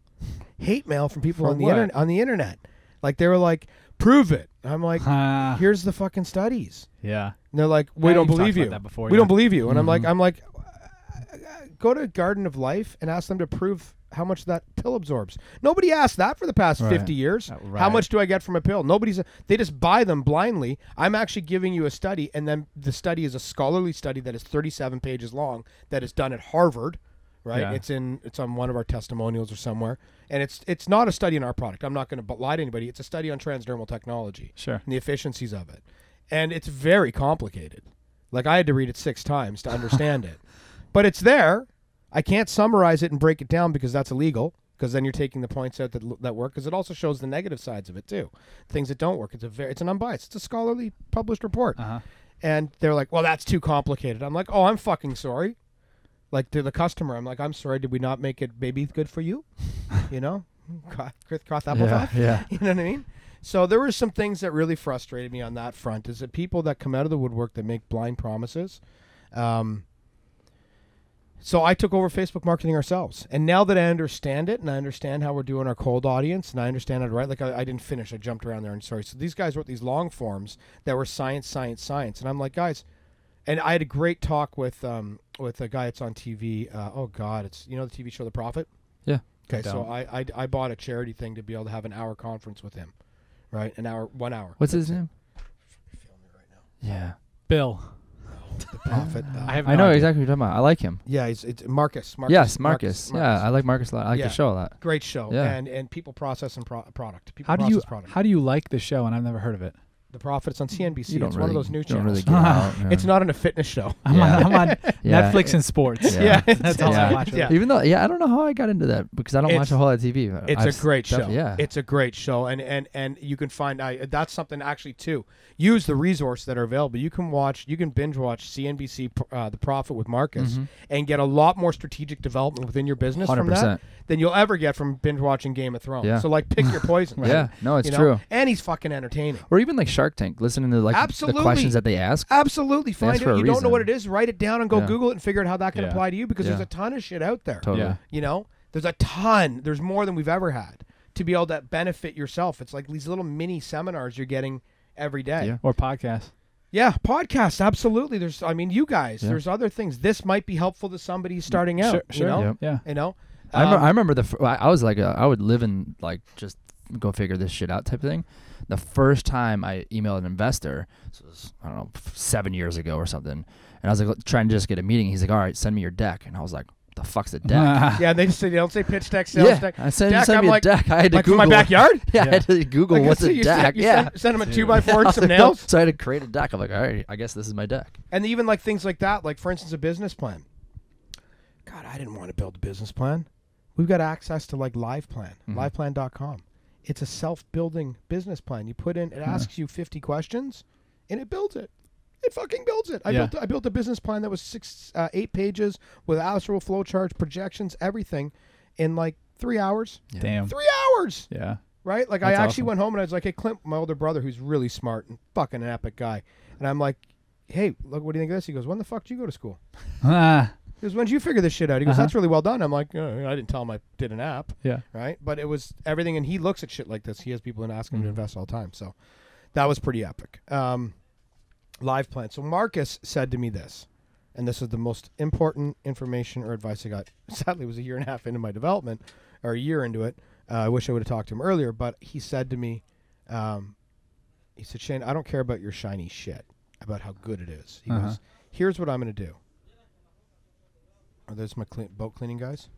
Hate mail from people on the internet on the internet. Like they were like, prove it. I'm like, Ah, here's the fucking studies. yeah. And they're like, we Yeah, don't you've talked believe about you. that before, we yeah. don't believe you. And I'm like, Mhm. I'm like, go to Garden of Life and ask them to prove how much that pill absorbs. Nobody asked that for the past Right. 50 years. Uh, How right. much do I get from a pill? Nobody's. They just buy them blindly. I'm actually giving you a study, and then the study is a scholarly study that is 37 pages long that is done at Harvard. Right, Yeah. it's in it's on one of our testimonials or somewhere, and it's it's not a study in our product. I'm not going to lie to anybody. It's a study on transdermal technology Sure. and the efficiencies of it. And it's very complicated. Like I had to read it six times to understand it. But it's there. I can't summarize it and break it down because that's illegal. Because then you're taking the points out that that work. Because it also shows the negative sides of it too, things that don't work. It's a very it's an unbiased. It's a scholarly published report. Uh huh. And they're like, "Well, that's too complicated." I'm like, "Oh, I'm fucking sorry." Like to the customer, I'm like, "I'm sorry. Did we not make it baby good for you?" you know, cross cross apple Yeah, pie? yeah. You know what I mean? So there were some things that really frustrated me on that front. Is that people that come out of the woodwork that make blind promises. Um, so I took over Facebook marketing ourselves, and now that I understand it, and I understand how we're doing our cold audience, and I understand how to write. Like I, I didn't finish, I jumped around there. And sorry. So these guys wrote these long forms that were science, science, science, and I'm like, guys, and I had a great talk with um with a guy that's on TV. Uh, oh God, it's you know the TV show The Profit. Yeah. Okay, so. I, I I bought a charity thing to be able to have an hour conference with him, right? An hour, one hour. What's his name? Feel me right now. Yeah. Bill. The Profit. uh, I have. I no know idea. exactly what you're talking about. I like him. Yeah, he's it's Marcus. Marcus yes, Marcus. Yeah, I like Marcus a lot. I like Yeah. the show a lot. great show. Yeah. And and people process and pro- product. People How do process you product. how do you like the show? And I've never heard of it. The Profit's on CNBC. You don't it's really, one of those new you don't channels. really get out. yeah. It's not in a fitness show. I'm Yeah. on, I'm on Yeah. Netflix and sports. Yeah. that's all I watch. Yeah. Even though, yeah, I don't know how I got into that because I don't watch a whole lot of TV. It's I've a s- great def- show. Yeah. it's a great show, and and and you can find I that's something actually too. Use the resources that are available. You can watch, you can binge watch CNBC, uh, The Profit with Marcus, Mhm. and get a lot more strategic development within your business from that than you'll ever get from binge watching Game of Thrones. Yeah. So like, pick your poison. right? Yeah, no, it's You know? true. And he's fucking entertaining. Or even like Shark Tank, listening to like Absolutely. the questions that they ask. Absolutely, find That's it. for a You don't know what it is, write it down and go Yeah. Google it and figure out how that can Yeah. apply to you because there's a ton of shit out there. Totally. Yeah. You know, there's a ton. There's more than we've ever had to be able to benefit yourself. It's like these little mini seminars you're getting every day. Yeah. Or podcast. Yeah, podcasts. Absolutely. There's, I mean, you guys. Yeah. There's other things. This might be helpful to somebody starting out. Sure, You know. Yep. Yeah. You know. I, remember, Um, I remember the. Fir- I I was like, a, I would live in like just go figure this shit out type of thing. The first time I emailed an investor, this was I don't know seven years ago or something, and I was like trying to just get a meeting. He's like, all right, send me your deck, and I was like, the fuck's a deck? yeah, they just say they don't say pitch deck, sales yeah, deck. I said, Deck, send I'm me a like- deck. I had to Like for Google my backyard. Yeah, I had to Google Like, what's so a you deck. Send, yeah. send, send them a two by four and I some like, nails. So I had to create a deck. I'm like, all right, I guess this is my deck. And even like things like that, like for instance, a business plan. God, I didn't want to build a business plan. We've got access to like LivePlan, Mhm. liveplan.com. It's a self-building business plan. You put in, it asks you 50 questions, and it builds it. It fucking builds it. I Yeah. built I built a business plan that was six, uh, eight pages with astral flow charts, projections, everything, in like three hours. Yeah. Damn. Three hours, Yeah. right? Like I actually awesome. went home and I was like, "Hey, Clint, my older brother, who's really smart and fucking an epic guy," and I'm like, "Hey, look, what do you think of this?" He goes, "When the fuck did you go to school?" He goes, when did you figure this shit out? He goes, Uh-huh. that's really well done. I'm like, "Uh, I didn't tell him I did an app, yeah. right? But it was everything, and he looks at shit like this. He has people in asking him to Mhm. invest all the time. So that was pretty epic. Um, LivePlan. So Marcus said to me this, and this is the most important information or advice I got. Sadly, it was a year and a half into my development, or a year into it. Uh, I wish I would have talked to him earlier, but he said to me, um, he said, Shane, I don't care about your shiny shit, about how good it is. He Uh-huh. goes, here's what I'm going to do. Are those my clean, boat cleaning guys?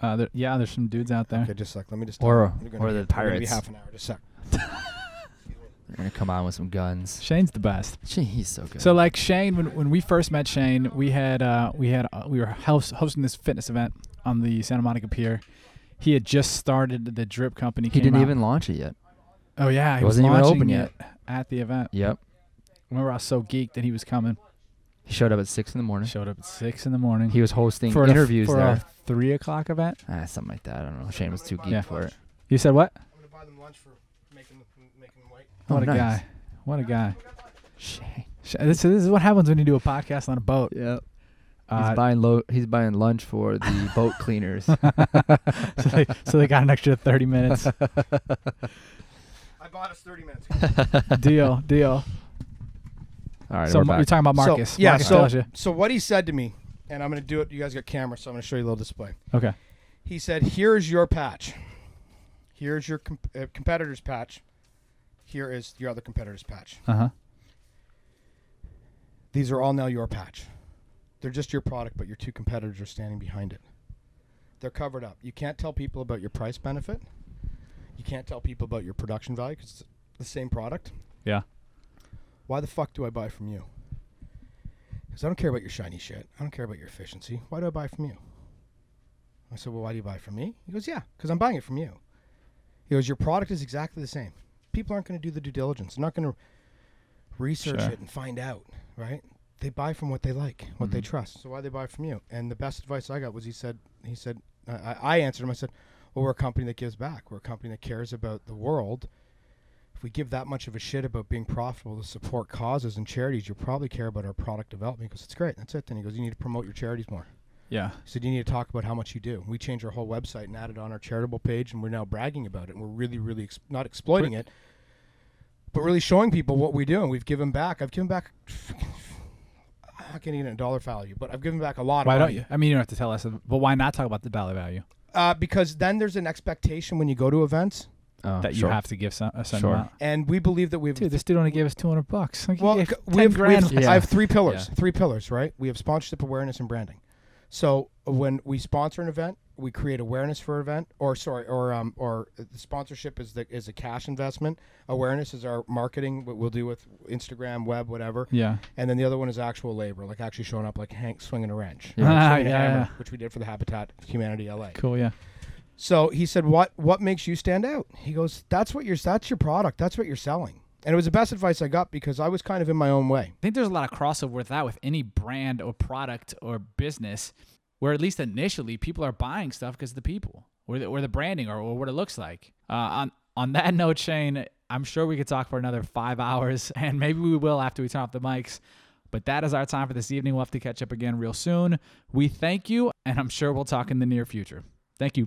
Uh, there, yeah, there's some dudes out there. Okay, just like. Let me just. Or- we're gonna or be- the we're gonna Be pirates. half an hour. Just a sec. They're gonna come on with some guns. Shane's the best. Gee, he's so good. So like Shane, when, when we first met Shane, we had uh, we had uh, we were host, hosting this fitness event on the Santa Monica Pier. He had just started the drip company. he came didn't out- even launch it yet. Oh yeah, he It was wasn't even launching open it yet. at the event. Yep. Remember, I was so geeked that he was coming. He showed up at six in the morning. Showed up at six in the morning. He was hosting for an- interviews for there. a three o'clock event. Ah, something like that. I don't know. Shane was too geek Yeah. for it. You said what? I'm gonna buy them lunch for making making them wait. Oh, what a nice. guy! What a guy! Shane. This, this is what happens when you do a podcast on a boat. Yep. Uh, he's buying lo- He's buying lunch for the boat cleaners. so, they, so they got an extra thirty minutes. I bought us 30 minutes. deal, deal. All right, so we're back. you're talking about Marcus. So, yeah. Marcus so tells you. so what he said to me, and I'm gonna do it. You guys got camera, so I'm gonna show you a little display. Okay. He said, "Here's your patch. Here's your com- uh, competitor's patch. Here is your other competitor's patch. Uh huh. These are all now your patch. They're just your product, but your two competitors are standing behind it. They're covered up. You can't tell people about your price benefit. You can't tell people about your production value because it's the same product. Yeah. Why the fuck do I buy from you? Because I don't care about your shiny shit. I don't care about your efficiency. Why do I buy from you? I said, well, why do you buy from me? He goes, yeah, because I'm buying it from you. He goes, your product is exactly the same. People aren't going to do the due diligence. They're not going to research Sure. it and find out, right? They buy from what they like, what they Mhm. trust. So why they buy from you? And the best advice I got was he said, he said, I, I I answered him. I said, well, we're a company that gives back. We're a company that cares about the world if we give that much of a shit about being profitable to support causes and charities, you'll probably care about our product development. Because it's great. That's it. Then he goes, you need to promote your charities more. Yeah. He said, you need to talk about how much you do. We changed our whole website and added on our charitable page, and we're now bragging about it. And we're really, really ex- not exploiting it, but really showing people what we do. And we've given back. I've given back. I can't even a dollar value, but I've given back a lot. Why don't money. you? I mean, you don't have to tell us, but why not talk about the dollar value Uh, because then there's an expectation when you go to events, Oh, that you sure. have to give some, a certain Sure. amount? and we believe that we've Dude, this dude only gave us two hundred bucks. Like, he Well, gave c- 10 we have, we have- Yeah. I have three pillars. Yeah. Three pillars, right? We have sponsorship, awareness, and branding. So uh, when we sponsor an event, we create awareness for event, or sorry, or um, or the sponsorship is the is a cash investment. Awareness is our marketing, what we'll do with Instagram, web, whatever. yeah. And then the other one is actual labor, like actually showing up, like Hank swinging a wrench, Yeah. Ah, swinging a yeah, hammer, yeah. which we did for the Habitat Humanity LA. Cool. Yeah. So he said, "What what makes you stand out?" He goes, "That's what you're. That's your product. That's what you're selling." And it was the best advice I got because I was kind of in my own way. I think there's a lot of crossover with that with any brand or product or business, where at least initially people are buying stuff because the people or the, or the branding or, or what it looks like. Uh, on on that note, Shane, I'm sure we could talk for another five hours, and maybe we will after we turn off the mics. But that is our time for this evening. We'll have to catch up again real soon. We thank you, and I'm sure we'll talk in the near future. Thank you.